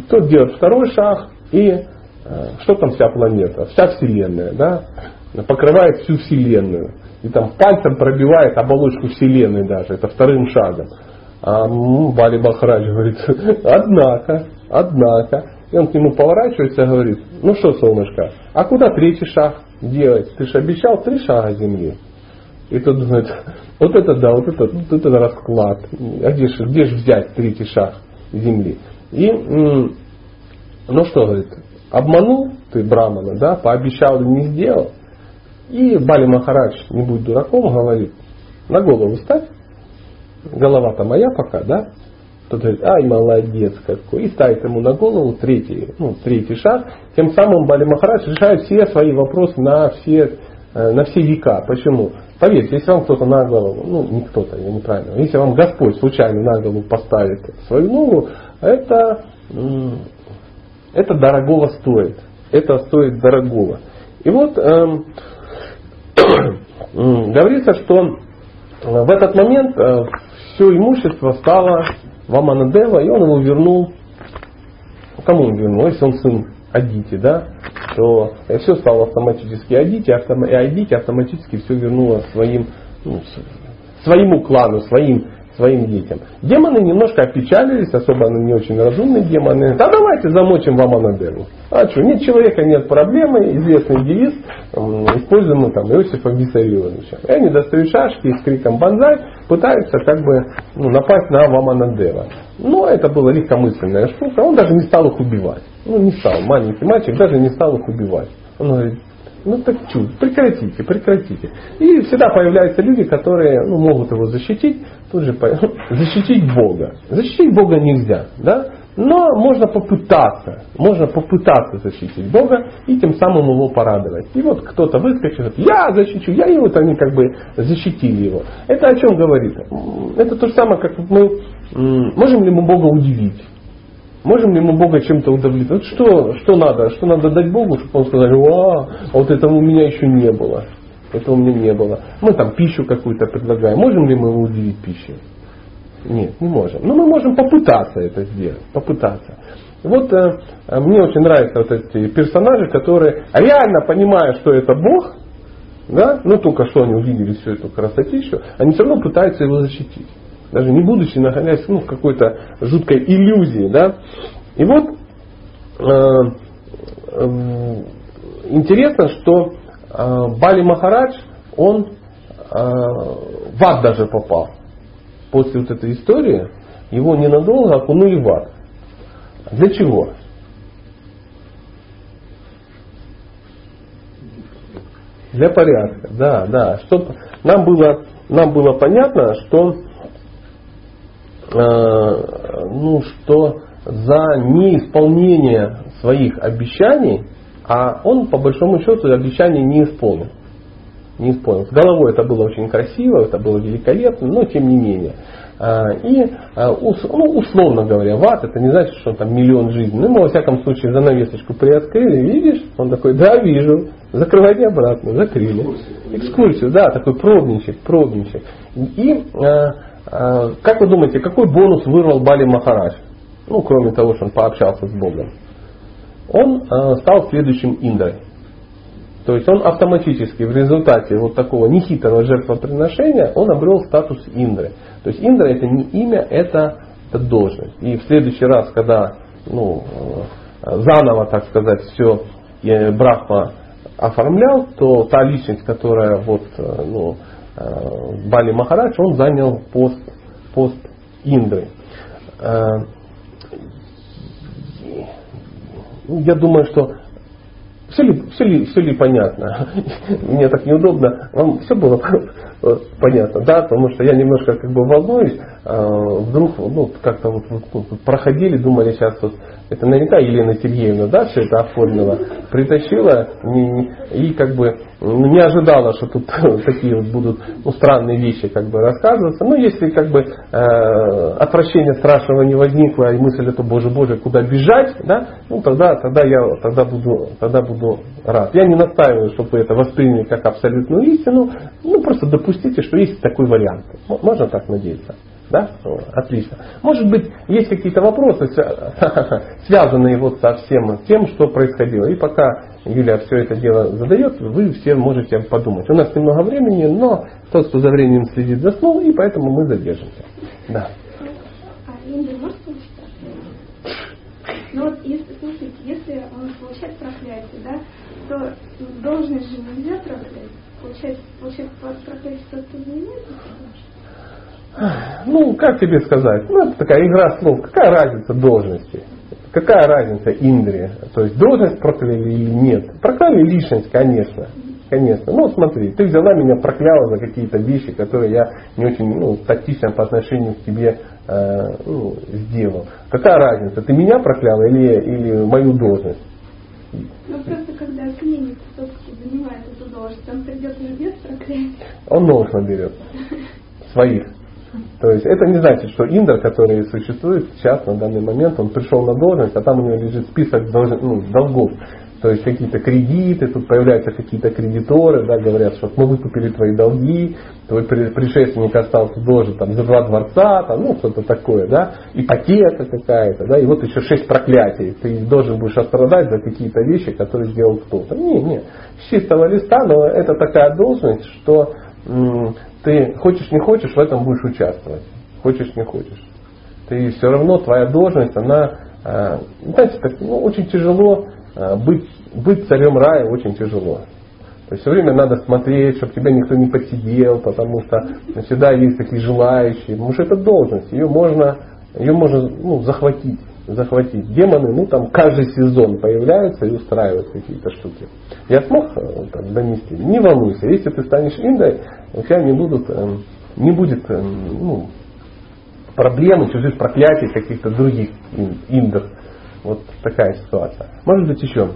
A: Тот делает второй шаг, и что там вся планета, вся Вселенная, да, покрывает всю Вселенную. И там пальцем пробивает оболочку Вселенной даже, это вторым шагом. А Бали Махарадж говорит, однако, однако. И он к нему поворачивается и говорит, ну что, солнышко, а куда третий шаг делать? Ты же обещал три шага земли. И тот думает, вот это да, вот это, вот это расклад. А где же, где же взять третий шаг земли? И, ну что, говорит, обманул ты Брамана, да, пообещал и не сделал. И Бали Махарадж, не будь дураком, говорит, на голову ставь, голова-то моя пока, да? Тот говорит, ай, молодец какой. И ставит ему на голову третий, ну, третий шаг. Тем самым Бали Махарадж решает все свои вопросы на все, э, на все века. Почему? Поверьте, если вам кто-то на голову, ну не кто-то, я неправильно, если вам Господь случайно на голову поставит свою ногу, это, это дорогого стоит. Это стоит дорогого. И вот эм, говорится, что в этот момент э, все имущество стало в Аманадева, и он его вернул. Кому он вернул? Если он сын Адити, да, то все стало автоматически Адити, и Адити автоматически все вернуло своим, ну, своему клану, своим своим детям. Демоны немножко опечалились, особо не очень разумные демоны. Да давайте замочим вам Анадеру. А что, нет человека, нет проблемы. Известный девиз, используемый там Иосифом Виссарионовичем. И они достают шашки и с криком «Бонзай» пытаются как бы ну, напасть на Ваманадева. Но это была легкомысленная штука. Он даже не стал их убивать. Ну, не стал. Маленький мальчик даже не стал их убивать. Он говорит, ну так что, прекратите, прекратите. И всегда появляются люди, которые ну, могут его защитить, тут же защитить Бога. Защитить Бога нельзя, да? Но можно попытаться, можно попытаться защитить Бога и тем самым его порадовать. И вот кто-то выскочит, говорит, я защищу, я и вот они как бы защитили его. Это о чем говорит? Это то же самое, как мы, можем ли мы Бога удивить? Можем ли мы Бога чем-то удовлетворить? Что, что надо? Что надо дать Богу, чтобы Он сказал, а вот этого у меня еще не было. Этого у меня не было. Мы там пищу какую-то предлагаем. Можем ли мы удивить пищей? Нет, не можем. Но мы можем попытаться это сделать. Попытаться. Вот э, мне очень нравятся вот эти персонажи, которые реально понимая, что это Бог, да, ну только что они увидели всю эту красотищу, они все равно пытаются его защитить даже не будучи находясь ну, в какой-то жуткой иллюзии. Да? И вот э, э, интересно, что э, Бали Махарадж, он э, в ад даже попал. После вот этой истории его ненадолго окунули в ад. Для чего? Для порядка, да, да. Чтобы нам было, нам было понятно, что Э, ну, что за неисполнение своих обещаний, а он по большому счету обещания не исполнил. Не исполнил. С головой это было очень красиво, это было великолепно, но тем не менее. Э, и, э, ну, условно говоря, в ад это не значит, что там миллион жизней. Ну, мы, во всяком случае, занавесочку приоткрыли, видишь? Он такой, да, вижу. Закрывайте обратно, закрыли. Экскурсию, да, такой пробничек, пробничек. И Э, как вы думаете, какой бонус вырвал Бали Махарадж? Ну, кроме того, что он пообщался с Богом. Он э, стал следующим Индрой. То есть он автоматически в результате вот такого нехитрого жертвоприношения он обрел статус Индры. То есть Индра это не имя, это, это должность. И в следующий раз, когда ну, э, заново, так сказать, все Брахма оформлял, то та личность, которая вот, ну, Э, Бали Махарадж, он занял пост, пост Индры. Э, я думаю, что все ли, все ли, все ли понятно? Мне так неудобно. Вам все было Понятно, да, потому что я немножко как бы волнуюсь, а, вдруг ну, как-то вот, вот, проходили, думали сейчас вот это наверняка Елена Сергеевна, да, все это оформила, притащила и как бы ну, не ожидала, что тут такие вот будут ну, странные вещи как бы рассказываться. Но если как бы э, отвращения страшного не возникло, и мысль это Боже, Боже, куда бежать, да, ну тогда, тогда я тогда буду, тогда буду рад. Я не настаиваю, чтобы вы это восприняли как абсолютную истину, ну просто допустите, что есть такой вариант. Можно так надеяться. Да? Отлично. Может быть, есть какие-то вопросы, связанные вот со всем тем, что происходило. И пока Юлия все это дело задает, вы все можете подумать. У нас немного времени, но тот, кто за временем следит, заснул, и поэтому мы задержимся. Да.
C: А Ну вот, если, слушайте, если он получает проклятие, да, то должность же нельзя проклять.
A: Ну, как тебе сказать? Ну, это такая игра слов. Какая разница должности? Какая разница Индри? То есть должность прокляли или нет? Прокляли личность, конечно. Конечно. Ну, смотри, ты взяла меня, прокляла за какие-то вещи, которые я не очень ну, тактично по отношению к тебе э, ну, сделал. Какая разница? Ты меня прокляла или, или мою должность?
C: Ну, просто когда клиник все-таки занимает эту должность, он придет и без проклятия.
A: Он новых наберет. Своих. То есть это не значит, что Индр, который существует сейчас на данный момент, он пришел на должность, а там у него лежит список ну, долгов. То есть какие-то кредиты, тут появляются какие-то кредиторы, да, говорят, что мы выкупили твои долги, твой предшественник остался должен там, за два дворца, там, ну что-то такое, да, ипотека какая-то, да, и вот еще шесть проклятий. Ты должен будешь отстрадать за какие-то вещи, которые сделал кто-то. Не, не, с чистого листа, но это такая должность, что ты хочешь не хочешь, в этом будешь участвовать. Хочешь не хочешь. Ты все равно, твоя должность, она, э, знаете, так, ну, очень тяжело быть, быть царем рая, очень тяжело. То есть все время надо смотреть, чтобы тебя никто не подсидел, потому что всегда есть такие желающие. Потому что это должность, ее можно, ее можно ну, захватить захватить. Демоны, ну там каждый сезон появляются и устраивают какие-то штуки. Я смог э, так, донести? Не волнуйся, если ты станешь индой, у тебя не, будут, э, не будет э, ну, проблемы, чужих проклятий каких-то других индов. Вот такая ситуация. Может быть еще,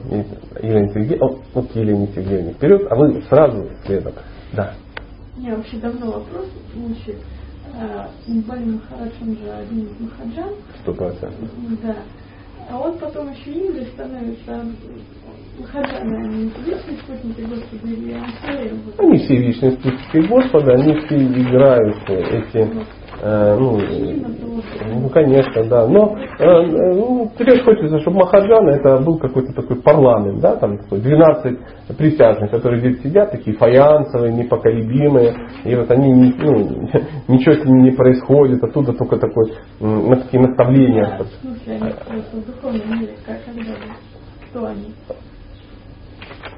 A: Елена Сергеевна, вот Елена Сергеевна вперед, а вы сразу следом. Да.
D: Меня вообще давно вопрос мучает. Бали Махарадж, он же один из Махаджан.
A: Сто процентов.
D: Да. А он потом еще Индрой становится Махаджана, они вечные спутники Господа или
A: Они все вечные спутники Господа, они все играют эти Э, ну, ну, конечно, да. Но э, ну, теперь хочется, чтобы Махаджана это был какой-то такой парламент, да, там 12 присяжных, которые здесь сидят, такие фаянсовые, непоколебимые, и вот они, ну, ничего с ними не происходит, оттуда только такой, на такие наставления.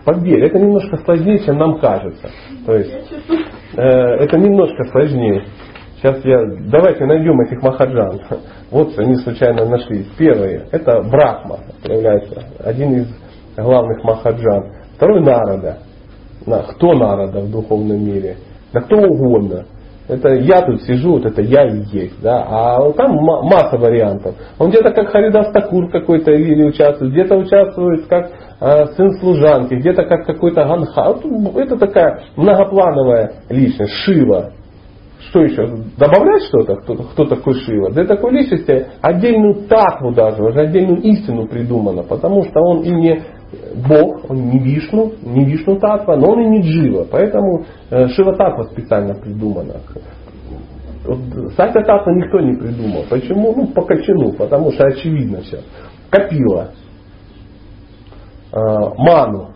A: Поверь, это немножко сложнее, чем нам кажется. То есть, э, это немножко сложнее. Сейчас я, давайте найдем этих махаджан. Вот они случайно нашлись. Первый, это Брахма, появляется, один из главных махаджан. Второй Нарада. Кто Нарада в духовном мире? Да кто угодно. Это я тут сижу, вот это я и есть. Да? А там масса вариантов. Он где-то как Харидас Такур какой-то или участвует, где-то участвует как э, сын служанки, где-то как какой-то Ганха. Это такая многоплановая личность, Шива что еще? Добавлять что-то? Кто, кто такой Шива? Для такой личности отдельную татву даже, уже отдельную истину придумано, потому что он и не Бог, он не Вишну, не Вишну татва, но он и не Джива. Поэтому э, Шива татва специально придумана. Вот, Сатя татва никто не придумал. Почему? Ну, по качану, потому что очевидно все. Копила. Э, ману.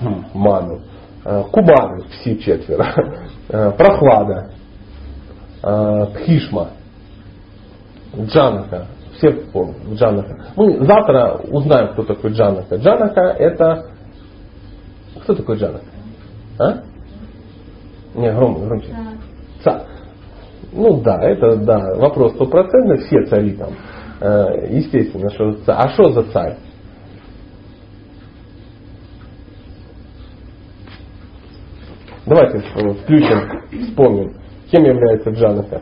A: Хм, ману. Э, кубаны все четверо. Э, прохлада, э, Пхишма, Джанака. Все помнят Джанака. Мы завтра узнаем, кто такой Джанака. Джанака это... Кто такой Джанака? А? Не, громче, громче. Царь. Ну да, это да, вопрос стопроцентный, все цари там. Э, естественно, что царь. А что за царь? Давайте э, включим, вспомним. Кем является Джанака?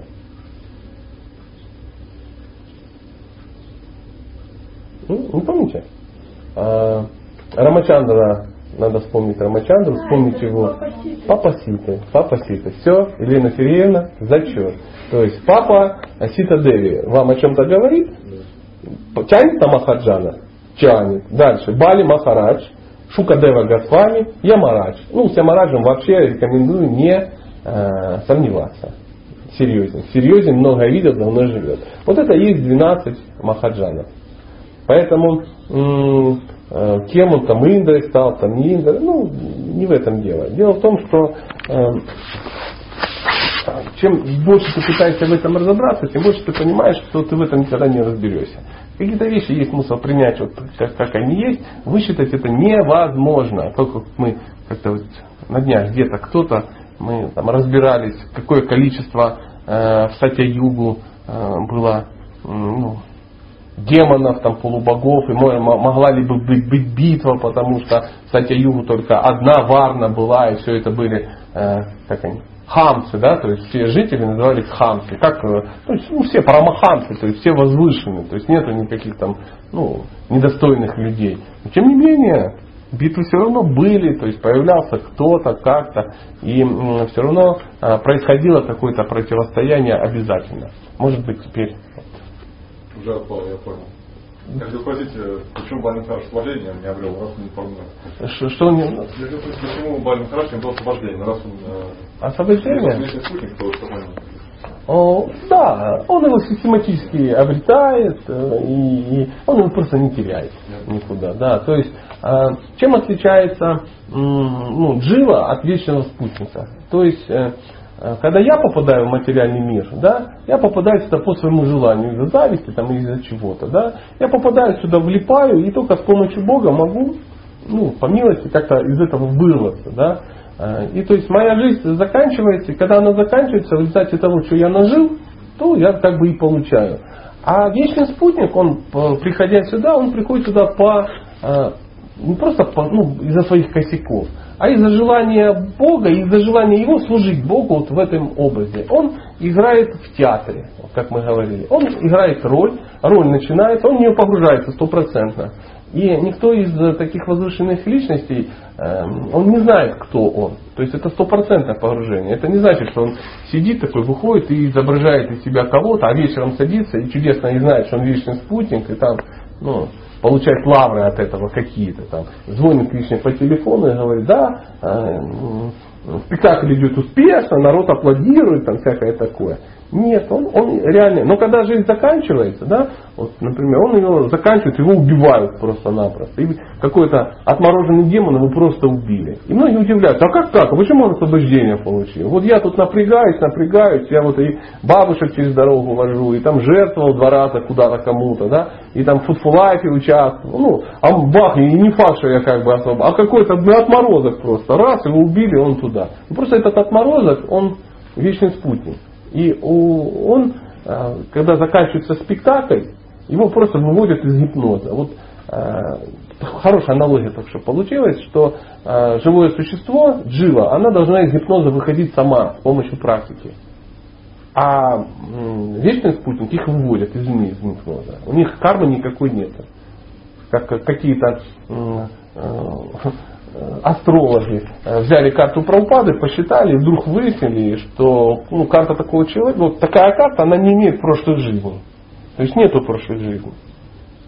A: Ну, не помните? А, Рамачандра, надо вспомнить Рамачандру, вспомнить его. Папа Ситы. Папа Ситы. Все, Елена Сергеевна, зачет. То есть папа Сита Деви вам о чем-то говорит? Тянет на Махаджана? Тянет. Дальше. Бали Махарадж. Шукадева Госвами, Ямарадж. Ну, с Ямараджем вообще рекомендую не э, сомневаться. Серьезен. Серьезен, много видел, давно живет. Вот это и есть 12 Махаджанов. Поэтому м- э, кем он там Индрой стал, там не Индра, ну, не в этом дело. Дело в том, что э, чем больше ты пытаешься в этом разобраться, тем больше ты понимаешь, что ты в этом никогда не разберешься. Какие-то вещи есть смысл принять, вот как, как они есть, высчитать это невозможно. Только мы как-то вот на днях где-то кто-то, мы там разбирались, какое количество э, в Сатя-Югу э, было ну, демонов, там, полубогов, и могла ли бы быть, быть битва, потому что в Сатя-Югу только одна варна была, и все это были, э, как они, хамсы, да, то есть все жители назывались хамсы, как, э, то есть, ну, все парамахамсы, то есть все возвышенные, то есть нету никаких там, ну, недостойных людей. Но тем не менее, битвы все равно были, то есть появлялся кто-то, как-то, и все равно а, происходило какое-то противостояние обязательно. Может быть теперь.
E: Уже я понял. Если спросите, почему Бальный Хараш освобождение не обрел, раз он не помню.
A: Что, что он не...
E: Если спросите, почему Бальный Хараш не был освобождение, раз он...
A: Освобождение?
E: Спутник, то
A: О, да, он его систематически обретает, э, и, он его просто не теряет никуда. Да. То есть, э, чем отличается ну, Джива от вечного спутника? То есть, э, Э, когда я попадаю в материальный мир, да, я попадаю сюда по своему желанию, из-за зависти там, из-за чего-то. Да, я попадаю сюда, влипаю, и только с помощью Бога могу, ну, по милости, как-то из этого вырваться. Да. Э, и то есть моя жизнь заканчивается, и когда она заканчивается, в результате того, что я нажил, то я как бы и получаю. А вечный спутник, он, приходя сюда, он приходит сюда по, э, не просто по, ну, из-за своих косяков, а из-за желания Бога, из-за желания Его служить Богу вот в этом образе. Он играет в театре, как мы говорили. Он играет роль, роль начинается, он в нее погружается стопроцентно. И никто из таких возвышенных личностей, эм, он не знает, кто он. То есть это стопроцентное погружение. Это не значит, что он сидит такой, выходит и изображает из себя кого-то, а вечером садится и чудесно не знает, что он вечный спутник, и там, ну, получает лавры от этого какие-то там. Звонит лично по телефону и говорит, да, э, спектакль идет успешно, народ аплодирует, там всякое такое. Нет, он, он реально. Но когда жизнь заканчивается, да, вот, например, он ее заканчивает, его убивают просто-напросто. И какой-то отмороженный демон его просто убили. И многие удивляются, а как так? А почему он освобождение получил? Вот я тут напрягаюсь, напрягаюсь, я вот и бабушек через дорогу вожу, и там жертвовал два раза куда-то кому-то, да, и там в футфулайфе участвовал. Ну, а бах, и не факт, что я как бы особо, а какой-то отморозок просто. Раз, его убили, он туда. И просто этот отморозок, он вечный спутник. И он, э, когда заканчивается спектакль, его просто выводят из гипноза. Вот э, хорошая аналогия так что получилась, что э, живое существо, джива, она должна из гипноза выходить сама с помощью практики. А вечный спутник их выводят из гипноза. У них кармы никакой нет. Как какие-то Э, астрологи э, взяли карту Прабхупады, посчитали, и вдруг выяснили, что ну, карта такого человека, вот такая карта, она не имеет прошлой жизни. То есть нету прошлой жизни.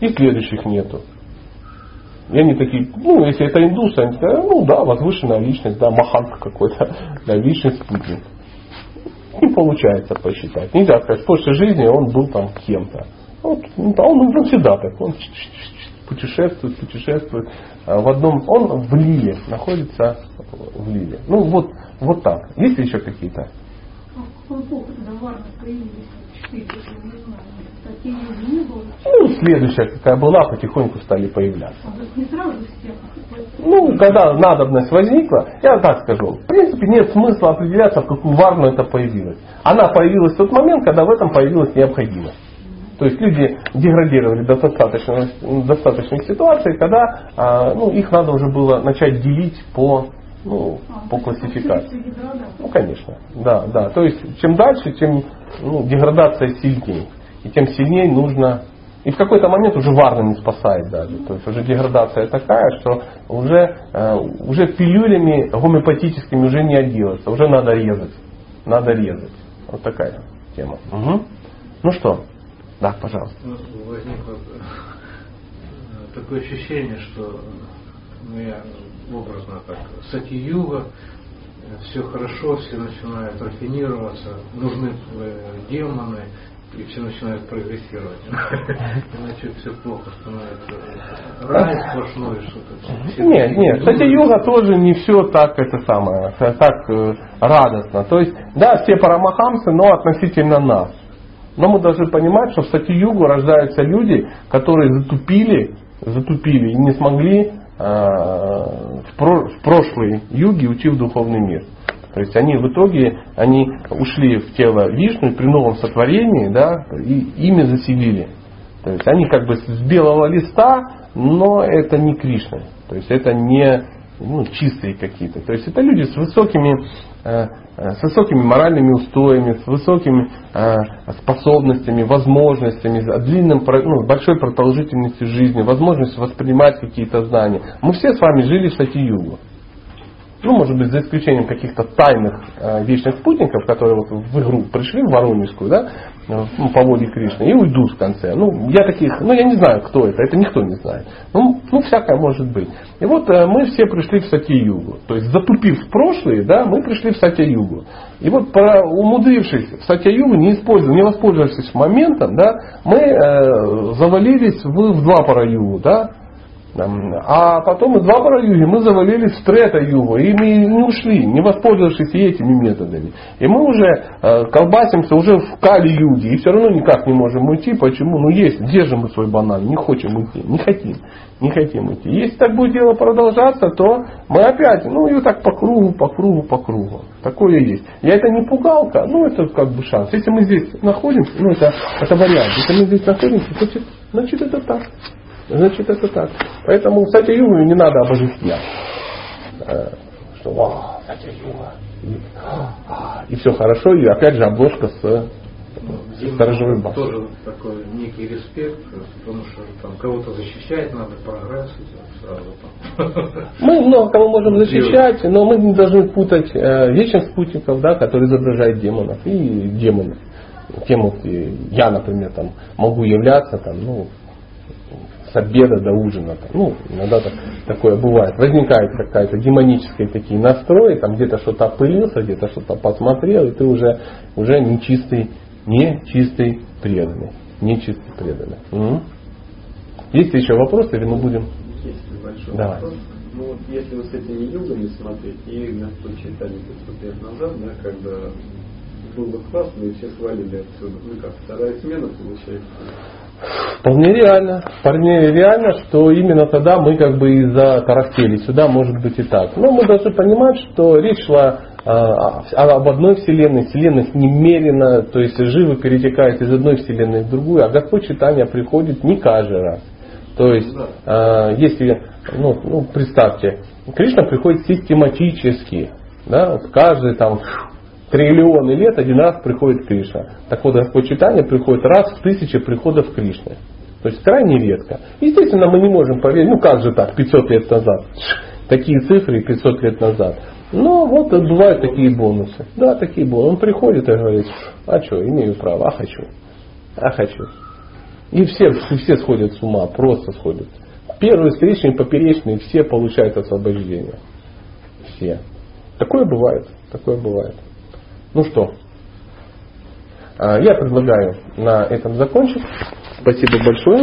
A: И следующих нету. И они такие, ну, если это индусы, они сказали, ну да, возвышенная личность, да, маханка какой-то, да, вечный спутник. Не получается посчитать. Нельзя сказать, в прошлой жизни он был там кем-то. Вот, он, он всегда так, он путешествует, путешествует. А в одном, он в Лиле, находится в Лиле. Ну вот, вот так. Есть ли еще какие-то? Ну, следующая какая была, потихоньку стали появляться. Ну, когда надобность возникла, я так скажу, в принципе нет смысла определяться, в какую варну это появилось. Она появилась в тот момент, когда в этом появилась необходимость. То есть люди деградировали до достаточной, достаточной ситуации, когда а, ну, их надо уже было начать делить по Ну,
C: А,
A: по классификации. Ну, конечно. Да, да. То есть, чем дальше, тем ну, деградация сильнее. И тем сильнее нужно... И в какой-то момент уже варна не спасает даже. То есть уже деградация такая, что уже, э, уже пилюлями гомеопатическими уже не отделаться. Уже надо резать. Надо резать. Вот такая тема. Мгм. Ну что? Да, пожалуйста.
F: Ну, возникло э, такое ощущение, что ну, я образно так, сати-юга, все хорошо, все начинают рафинироваться, нужны э, демоны, и все начинают прогрессировать. Иначе все плохо становится. Рай сплошной что-то.
A: Нет, нет, кстати, йога тоже не все так это самое, так э, радостно. То есть, да, все парамахамсы, но относительно нас. Но мы должны понимать, что в сати-югу рождаются люди, которые затупили, затупили и не смогли э, в, про- в прошлой юге уйти в духовный мир. То есть они в итоге они ушли в тело Вишну при новом сотворении, да, и ими заселили. То есть они как бы с белого листа, но это не Кришна. То есть это не ну, чистые какие-то. То есть это люди с высокими, с высокими моральными устоями, с высокими э, способностями, возможностями, длинным, ну, большой продолжительностью жизни, возможностью воспринимать какие-то знания. Мы все с вами жили в Сати-Югу. Ну, может быть, за исключением каких-то тайных э, вечных спутников, которые вот в игру пришли, в Воронежскую, да, ну, по воле Кришны, и уйдут в конце. Ну, я таких, ну, я не знаю, кто это, это никто не знает. Ну, ну всякое может быть. И вот э, мы все пришли в Сати-Югу. То есть, затупив прошлые, да, мы пришли в Сати-Югу. И вот, про- умудрившись в Сати-Югу, не, не воспользовавшись моментом, да, мы э, завалились в, в два югу да, А потом из Двапара юги мы завалились в Трета югу, и мы не ушли, не воспользовавшись этими методами. И мы уже э, колбасимся уже в Кали юге, и все равно никак не можем уйти. Почему? Ну есть, держим мы свой банан, не хотим уйти, не хотим, не хотим уйти. Если так будет дело продолжаться, то мы опять, ну и так по кругу, по кругу, по кругу. Такое есть. Я это не пугалка, ну это как бы шанс. Если мы здесь находимся, ну это, это вариант. Если мы здесь находимся, значит, значит это так. Значит, это так. Поэтому в Сатя Югу не надо обожествлять. Э, Что, вау, Сатя Юга. И, и все хорошо, и опять же обложка с, с сторожевой башней.
F: Тоже такой некий респект, потому что там кого-то защищать надо, прогресс сразу там.
A: Мы много кого можем защищать, но мы не должны путать э, вечных спутников, да, которые изображают демонов, и демонов. Кем вот я, например, там, могу являться там, ну, с обеда до ужина. Там, ну, иногда так, такое бывает. Возникает какая-то демонические такие настрои, там где-то что-то опылился, где-то что-то посмотрел, и ты уже, уже нечистый, нечистый преданный. Нечистый преданный. М? Есть еще вопросы, или мы будем
B: Есть небольшой
A: Давай.
B: вопрос. Ну вот если вот с этими югами смотреть, и Господь читали 500 лет назад, да, когда было бы классно, и все свалили отсюда. Ну как, вторая смена получается.
A: Вполне реально. Вполне реально, что именно тогда мы как бы и затарахтели. Сюда может быть и так. Но мы должны понимать, что речь шла а, об одной вселенной, вселенных немерено, то есть живо перетекает из одной вселенной в другую, а Господь читания приходит не каждый раз. То есть, а, если, ну, ну, представьте, Кришна приходит систематически, да, вот каждый там триллионы лет один раз приходит Кришна. Так вот, Господь читания приходит раз в тысячи приходов Кришны. То есть крайне редко. Естественно, мы не можем поверить, ну как же так, 500 лет назад. Такие цифры 500 лет назад. Но вот бывают такие бонусы. Да, такие бонусы. Он приходит и говорит, а что, имею право, а хочу. А хочу. И все, все сходят с ума, просто сходят. Первые встречные, поперечные, все получают освобождение. Все. Такое бывает. Такое бывает. Ну что, а, я предлагаю на этом закончить. Спасибо большое.